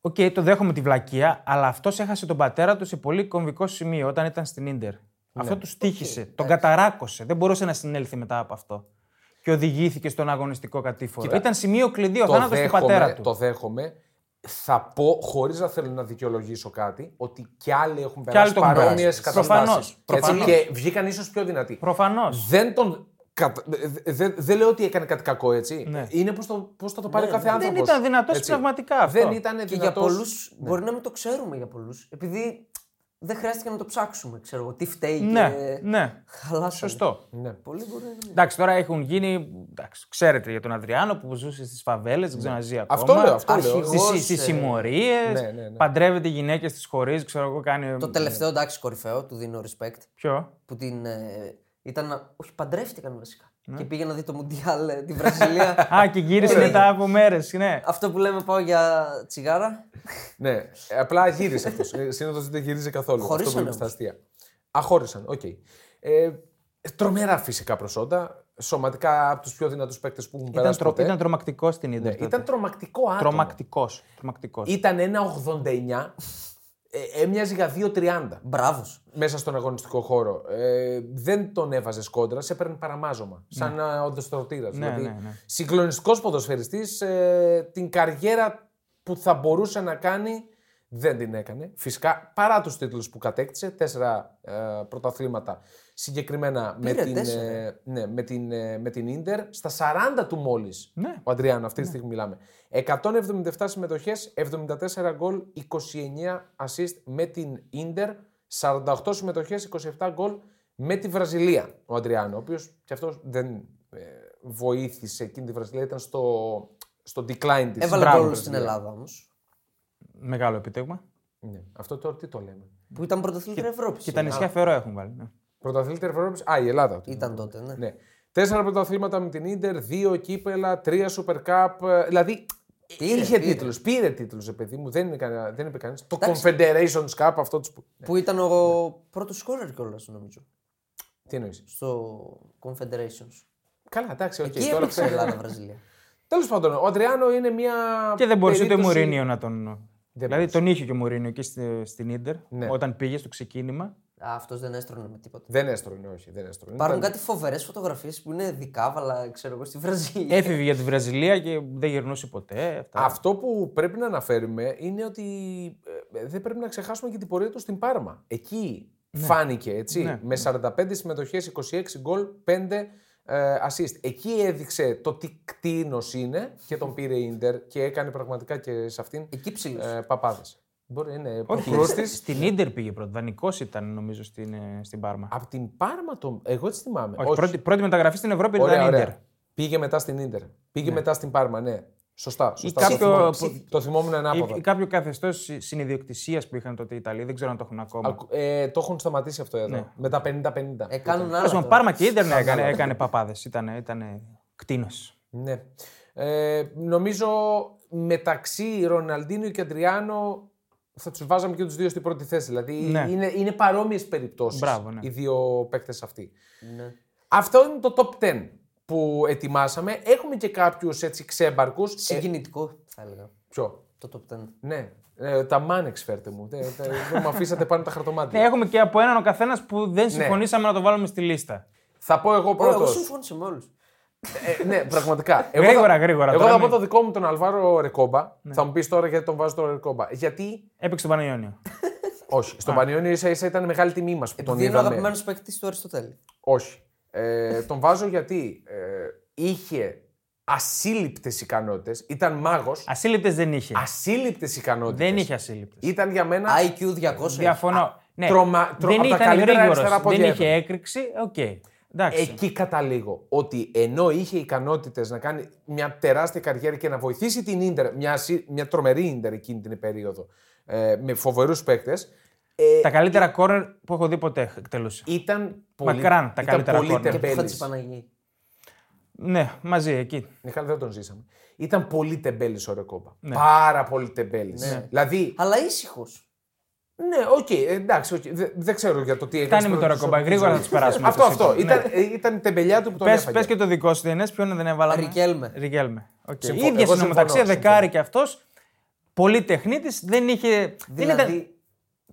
Οκ, το δέχομαι τη βλακεία, αλλά αυτός έχασε τον πατέρα του σε πολύ κομβικό σημείο όταν ήταν στην Ίντερ. Ναι. Αυτό του τύχησε, τον καταράκωσε. Δεν μπορούσε να συνέλθει μετά από αυτό. Και οδηγήθηκε στον αγωνιστικό κατήφορο. Κοίτα, ήταν σημείο κλειδί ο το θάνατος του δέχομαι, πατέρα του. Το δέχομαι. Θα πω, χωρίς να θέλω να δικαιολογήσω κάτι, ότι κι άλλοι έχουν Κι άλλοι περάσει το έχουν παρόμοιες περάσει. καταστάσεις. Προφανώς, προφανώς. Και βγήκαν ίσως πιο δυνατοί. Προφανώς. Δεν τον. κατα- δε- δε- Δεν λέω ότι έκανε κάτι κακό, έτσι. Ναι. Είναι πώς το, πώς θα το πάρει Ναι, ο κάθε ναι. άνθρωπος. Δεν ήταν δυνατός πνευματικά αυτό. Δεν ήταν Και για δυνατός... πολλούς μπορεί να μην το ξέρουμε για πολλούς. Επειδή δεν χρειάστηκε να το ψάξουμε, ξέρω εγώ. Τι φταίει Ναι, και. ναι. Χαλάσανε. Σωστό. Ναι. Πολλοί μπορεί να μην. Εντάξει, τώρα έχουν γίνει. Εντάξει, ξέρετε για τον Αδριάνο που ζούσε στις φαβέλες, δεν ξέρω αν ζει ακόμα. Αυτό λέω, αυτό λέω. Αρχηγός. Στι ε, συμμορίες. ναι, ναι, ναι. Παντρεύεται γυναίκες τη χωρίς, ξέρω εγώ, κάνει. Το τελευταίο εντάξει κορυφαίο, του δίνω respect. Ποιο; Που την. ε, ήταν. να- Όχι, παντρεύτηκαν βασικά. Ναι. Και πήγε να δει το Μουντιάλ ε, τη Βραζιλία. Α, και γύρισε μετά από μέρες. Ναι. Αυτό που λέμε πάω για τσιγάρα. Ναι, ε, απλά γύρισε αυτός. Συνήθως δεν γυρίζει καθόλου. Χωρίσανε αυτό που λέμε στα όμως. αστεία. Αχώρισαν, οκ. Ε, τρομερά φυσικά προσόντα. Σωματικά από τους πιο δυνατούς παίκτες που έχουν Ήταν, περάσει τρο, ποτέ. ήταν τρομακτικός στην Ναι, Ιντερ. ήταν τρομακτικό άτομο. Τρομακτικός. Τρομακτικός. Ήταν ένα 89. Ε, έμοιαζε για 2,30 Μπράβος. μέσα στον αγωνιστικό χώρο. Ε, δεν τον έβαζες κόντρα, σε έπαιρνε παραμάζωμα. Σαν να οδοστρωτήρα. Ναι, δηλαδή, ναι, ναι. συγκλονιστικός ποδοσφαιριστής. Ε, την καριέρα που θα μπορούσε να κάνει δεν την έκανε. Φυσικά παρά τους τίτλους που κατέκτησε, τέσσερα ε, πρωταθλήματα συγκεκριμένα με Πήρε την, τέσσερα. ε, ναι, με, την, ε, με την Ίντερ στα 40 του μόλις. Ναι. Ο Αντριάνο, αυτή τη στιγμή μιλάμε. 177 συμμετοχές, 74 γκολ, 29 assist με την Ίντερ, 48 συμμετοχές, 27 γκολ με τη Βραζιλία. Ο Αντριάνο, ο οποίος και αυτός δεν ε, βοήθησε εκείνη τη Βραζιλία, ήταν στο, στο decline της. Έβαλε Μπράβο, γκολ στην Ελλάδα όμως. Μεγάλο επίτευγμα. Ναι. Αυτό τώρα τι το λέμε. Που ήταν πρωταθλήτρια Ευρώπης. Και τα νησιά Φερό έχουν βάλει. Ναι. Πρωταθλήτρια Ευρώπης. Α, η Ελλάδα. Ήταν τότε, ναι. Ναι. Τέσσερα πρωταθλήματα με την Ίντερ, δύο κύπελα, τρία Super Cup. ε, Δηλαδή Πήρε, είχε πήρε. τίτλους. Πήρε τίτλους, παιδί μου. Δεν, είναι κανένα, δεν είπε κανεί. Το Εντάξει. Confederations Cup, αυτό τους. Που ήταν ο πρώτος σκόρερ κιόλας, νομίζω. Τι εννοείς; Στο Confederations. Καλά, εντάξει, οκ. Εκεί τώρα έπαιξε ξέρει. Ελλάδα-Βραζιλία. Τέλος πάντων, ο Αντριάνο είναι μια. Και δεν μπορούσε ούτε ο περίπτωση- Μουρίνιο να τον. δηλαδή τον είχε και ο Μουρίνιο εκεί στη- στην Ιντερ Ναι. όταν πήγε στο ξεκίνημα. Αυτός δεν έστρωνε με τίποτα. Δεν έστρωνε, όχι, δεν έστρωνε. Υπάρχουν Ήταν- κάτι φοβερές φωτογραφίες που είναι δικάβαλα, ξέρω εγώ, στη Βραζιλία. Έφυγε για τη Βραζιλία και δεν γυρνούσε ποτέ. Αυτά. Αυτό που πρέπει να αναφέρουμε είναι ότι ε, δεν πρέπει να ξεχάσουμε και την πορεία του στην Πάρμα. Εκεί φάνηκε, έτσι, Ναι. με 45 συμμετοχές, 26 γκολ, 5 ε, assist. Εκεί έδειξε το τι κτίνος είναι και τον πήρε η Ίντερ και έκανε πραγματικά και σε αυτήν Εκεί ψήλο. ε, παπάδες. Μπορεί, είναι Όχι, προκρούστης. στην Ιντερ πήγε πρώτο. Δανεικός ήταν νομίζω στην, ε, στην Πάρμα. Από την Πάρμα, το... εγώ έτσι θυμάμαι. Όχι, Πρώτη, πρώτη μεταγραφή στην Ευρώπη Ωραία, ήταν ωραία. Ιντερ. Πήγε μετά στην Ίντερ. Πήγε μετά στην Πάρμα, ναι. Σωστά. σωστά. κάποιο- Το θυμόμουν- Το θυμόμουν ανάποδα. Ή, ή κάποιο καθεστώς συνειδιοκτησίας που είχαν τότε οι Ιταλοί. Δεν ξέρω αν το έχουν ακόμα. Ακου- Ε, το έχουν σταματήσει αυτό εδώ. Ναι. Με τα 50-50. Ε, κάνουν άλλα. Τέλος πάντων, τώρα. Πάρμα και Ιντερ ναι, έκανε, έκανε παπάδες. Ήταν, ήταν κτίνος. Ναι. Ε, νομίζω μεταξύ Ροναλντίνου και Αντριάνο θα τους βάζαμε και τους δύο στην πρώτη θέση. Δηλαδή Ναι. είναι, είναι παρόμοιες περιπτώσεις Μπράβο, ναι. οι δύο παίκτες αυτοί. Ναι. Αυτό είναι το top 10 που ετοιμάσαμε. Έχουμε και κάποιους έτσι ξέμπαρκους. Συγκινητικό, θα έλεγα. ποιο; Το top 10. Ναι. Ε, τα μάνεξ φέρτε μου. Δεν δεν- δεν μου αφήσατε πάνω τα χαρτομάτια. Ναι, έχουμε και από έναν ο καθένας που δεν συμφωνήσαμε να το βάλουμε στη λίστα. Θα πω εγώ Ω, πρώτος. Εγώ συμφώνησα με όλους. Ε, ναι, πραγματικά. Γρήγορα, θα, γρήγορα, Εγώ τώρα θα μην- πω το δικό μου τον Αλβάρο Ρεκόμπα. Θα μου πεις τώρα γιατί τον βάζω τον Ρεκόμπα. Γιατί. Έπαιξε τον Πανιόνιο. Όχι. Στον Πανιόνιο ίσα ίσα ήταν μεγάλη τιμή μας που τον Επειδή είναι ο είδαμε. αγαπημένος παίκτης του Αριστοτέλη. Όχι. Ε, τον βάζω γιατί ε, είχε ασύλληπτες ικανότητες. Ήταν μάγος. Ασύλληπτες δεν είχε. Ασύλληπτες ικανότητες. Δεν είχε ασύλληπτες. Ήταν για μένα. IQ 200. Διαφωνώ. Ναι, τρομα- τρο- δεν απ' τα ήταν καλύτερα γρήγορος, αριστερά πόδια Δεν είχε ever. έκρηξη. Οκ. Εντάξει. Εκεί καταλήγω. Ότι ενώ είχε ικανότητες να κάνει μια τεράστια καριέρα και να βοηθήσει την Ίντερ, μια, ασύ- μια τρομερή Ίντερ εκείνη την περίοδο, ε, με φοβερούς παίκτες, Ε, Τα καλύτερα κόρνερ που έχω δει ποτέ εκτελούσε. Ήταν πολύ, Μακράν τα ήταν καλύτερα πολύ κόρνερ. Και που τεμπέλης. Χατζη Παναγή. Ναι, μαζί εκεί. Μιχάλη, δεν τον ζήσαμε. Ήταν πολύ τεμπέλης ο Ρεκόμπα. Ναι. Πάρα πολύ τεμπέλης. Δηλαδή. Αλλά ήσυχος. Ναι, οκ, εντάξει, οκ. Δεν, δεν ξέρω για το τι έκανε. Φτάνει με το Ρεκόμπα. Γρήγορα θα του περάσουμε. Αυτό, αυτούς αυτό. εκεί. Ήταν, Ναι. ε, ήταν η τεμπελιά του που τον Πες, έφαγε. πες και το δικό σου DNS, ποιον δεν έβαλαμε; Ρικέλμε. Ρικέλμε. Okay. Συμφω- ίδια εγώ συνομεταξία, συμφωνώ, δεκάρι και αυτός. Πολύ τεχνίτη, δεν είχε. δεν ήταν Δηλαδή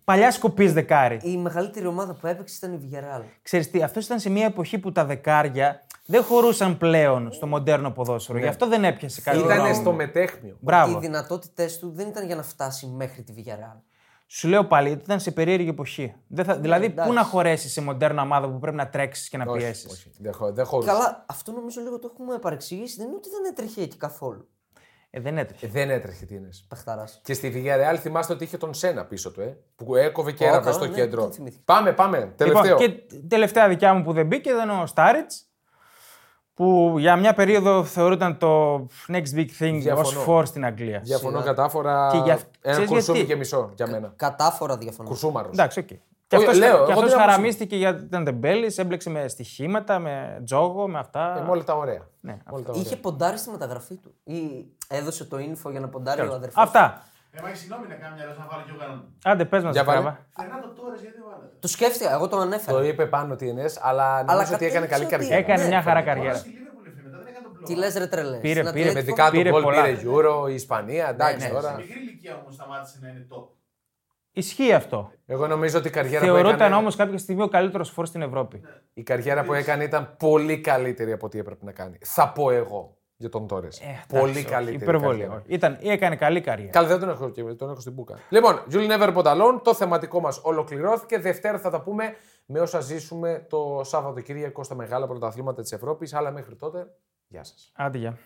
παλιάς κοπής δεκάρι. η μεγαλύτερη ομάδα που έπαιξε ήταν η Villarreal. Ξέρεις τι, αυτός ήταν σε μια εποχή που τα δεκάρια δεν χωρούσαν πλέον στο μοντέρνο ποδόσφαιρο. Γι' αυτό δεν έπιασε κάτι. Ήταν δρόμο. στο μετέχνιο. Μπράβο. Οι δυνατότητέ του δεν ήταν για να φτάσει μέχρι τη Villarreal. Σου λέω πάλι, ήταν σε περίεργη εποχή. Δεν θα, δηλαδή, Ναι, εντάξει. πού να χωρέσεις σε μοντέρνα ομάδα που πρέπει να τρέξεις και να Όχι, πιέσεις; όχι, δεν χω- δεν χωρούσε. Καλά, αυτό νομίζω λίγο το έχουμε παρεξηγήσει. Δεν είναι ότι δεν έτρεχε εκεί καθόλου. Ε, δεν έτρεχε. Ε, Δεν έτρεχε τι είναι. Πεχταράς. Και στη Villarreal θυμάστε ότι είχε τον Σένα πίσω του, ε, που έκοβε και Ω, έραβε καλά, στο ναι, κέντρο. δεν θυμήθηκα. Πάμε, πάμε. Τελευταίο. Λοιπόν, και τελευταία δικιά μου που δεν μπήκε ήταν ο Στάριτζ. Που για μια περίοδο θεωρούταν το next big thing Διαφωνώ. ως φορ στην Αγγλία. Διαφωνώ Σιγά. κατάφωρα. Και για- Ένα ξέρεις κουρσούμι γιατί; και μισό για μένα. Κατάφωρα διαφωνώ. Κουρσούμαρος. Εντάξει, οκ. Και Όχι, αυτός λέω, εγώ και αυτός δεν άκουσα. χαραμίστηκε γιατί ήταν τεμπέλης, έμπλεξε με στοιχήματα, με τζόγο, με αυτά. Ε, με όλα τα ωραία. Ναι, Με όλα τα ωραία. Είχε ποντάρει στη μεταγραφή του. Ή έδωσε το info για να ποντάρει ο αδερφός; Αυτά. Ε, μα συγγνώμη να κάνω μια ερώτηση να βάλω και εγώ κανένα. Άντε, πες μας, Για βάλε. Φράβα. Φερνάντο τώρα γιατί δεν βάλατε; Το σκέφτηκα, εγώ τον ανέφερα. Το είπε πάνω τι είναι, αλλά νομίζω ότι έκανε καλή κατέληξε ότι- καριέρα. Έκανε Ναι, μια χαρά Τώρα καριέρα. στη Liverpool έφυγε, μετά δεν έκανε τον Τι πλώμα. λες, ρε τρελές. Πήρε, Στην πήρε, Με Ατλέτικο- δικά του Πήρε γκολ πολλά. πήρε Euro, η Ισπανία. Εντάξει ναι. τώρα. Σε μικρή ηλικία όμως σταμάτησε να είναι top. Ισχύει αυτό. Εγώ νομίζω ότι η καριέρα που Θεωρούταν έκανε, όμως κάποια στιγμή ο καλύτερος φόρ στην Ευρώπη. η καριέρα που έκανε ήταν πολύ καλύτερη από ό,τι έπρεπε να κάνει. Θα πω εγώ για τον Τόρες. Ε, πολύ εντάξει, καλύτερη. όχι, Υπερβολή. καριέρα. όχι. Ήταν, έκανε καλή καριέρα. Καλά, δεν τον έχω, και- τον έχω στην μπουκα. Λοιπόν, You'll Never Put Alone, το θεματικό μας ολοκληρώθηκε. Δευτέρα θα τα πούμε με όσα ζήσουμε το Σάββατοκύριακο στα μεγάλα πρωταθλήματα της Ευρώπης. Αλλά μέχρι τότε, γεια σας. Άντε, γεια.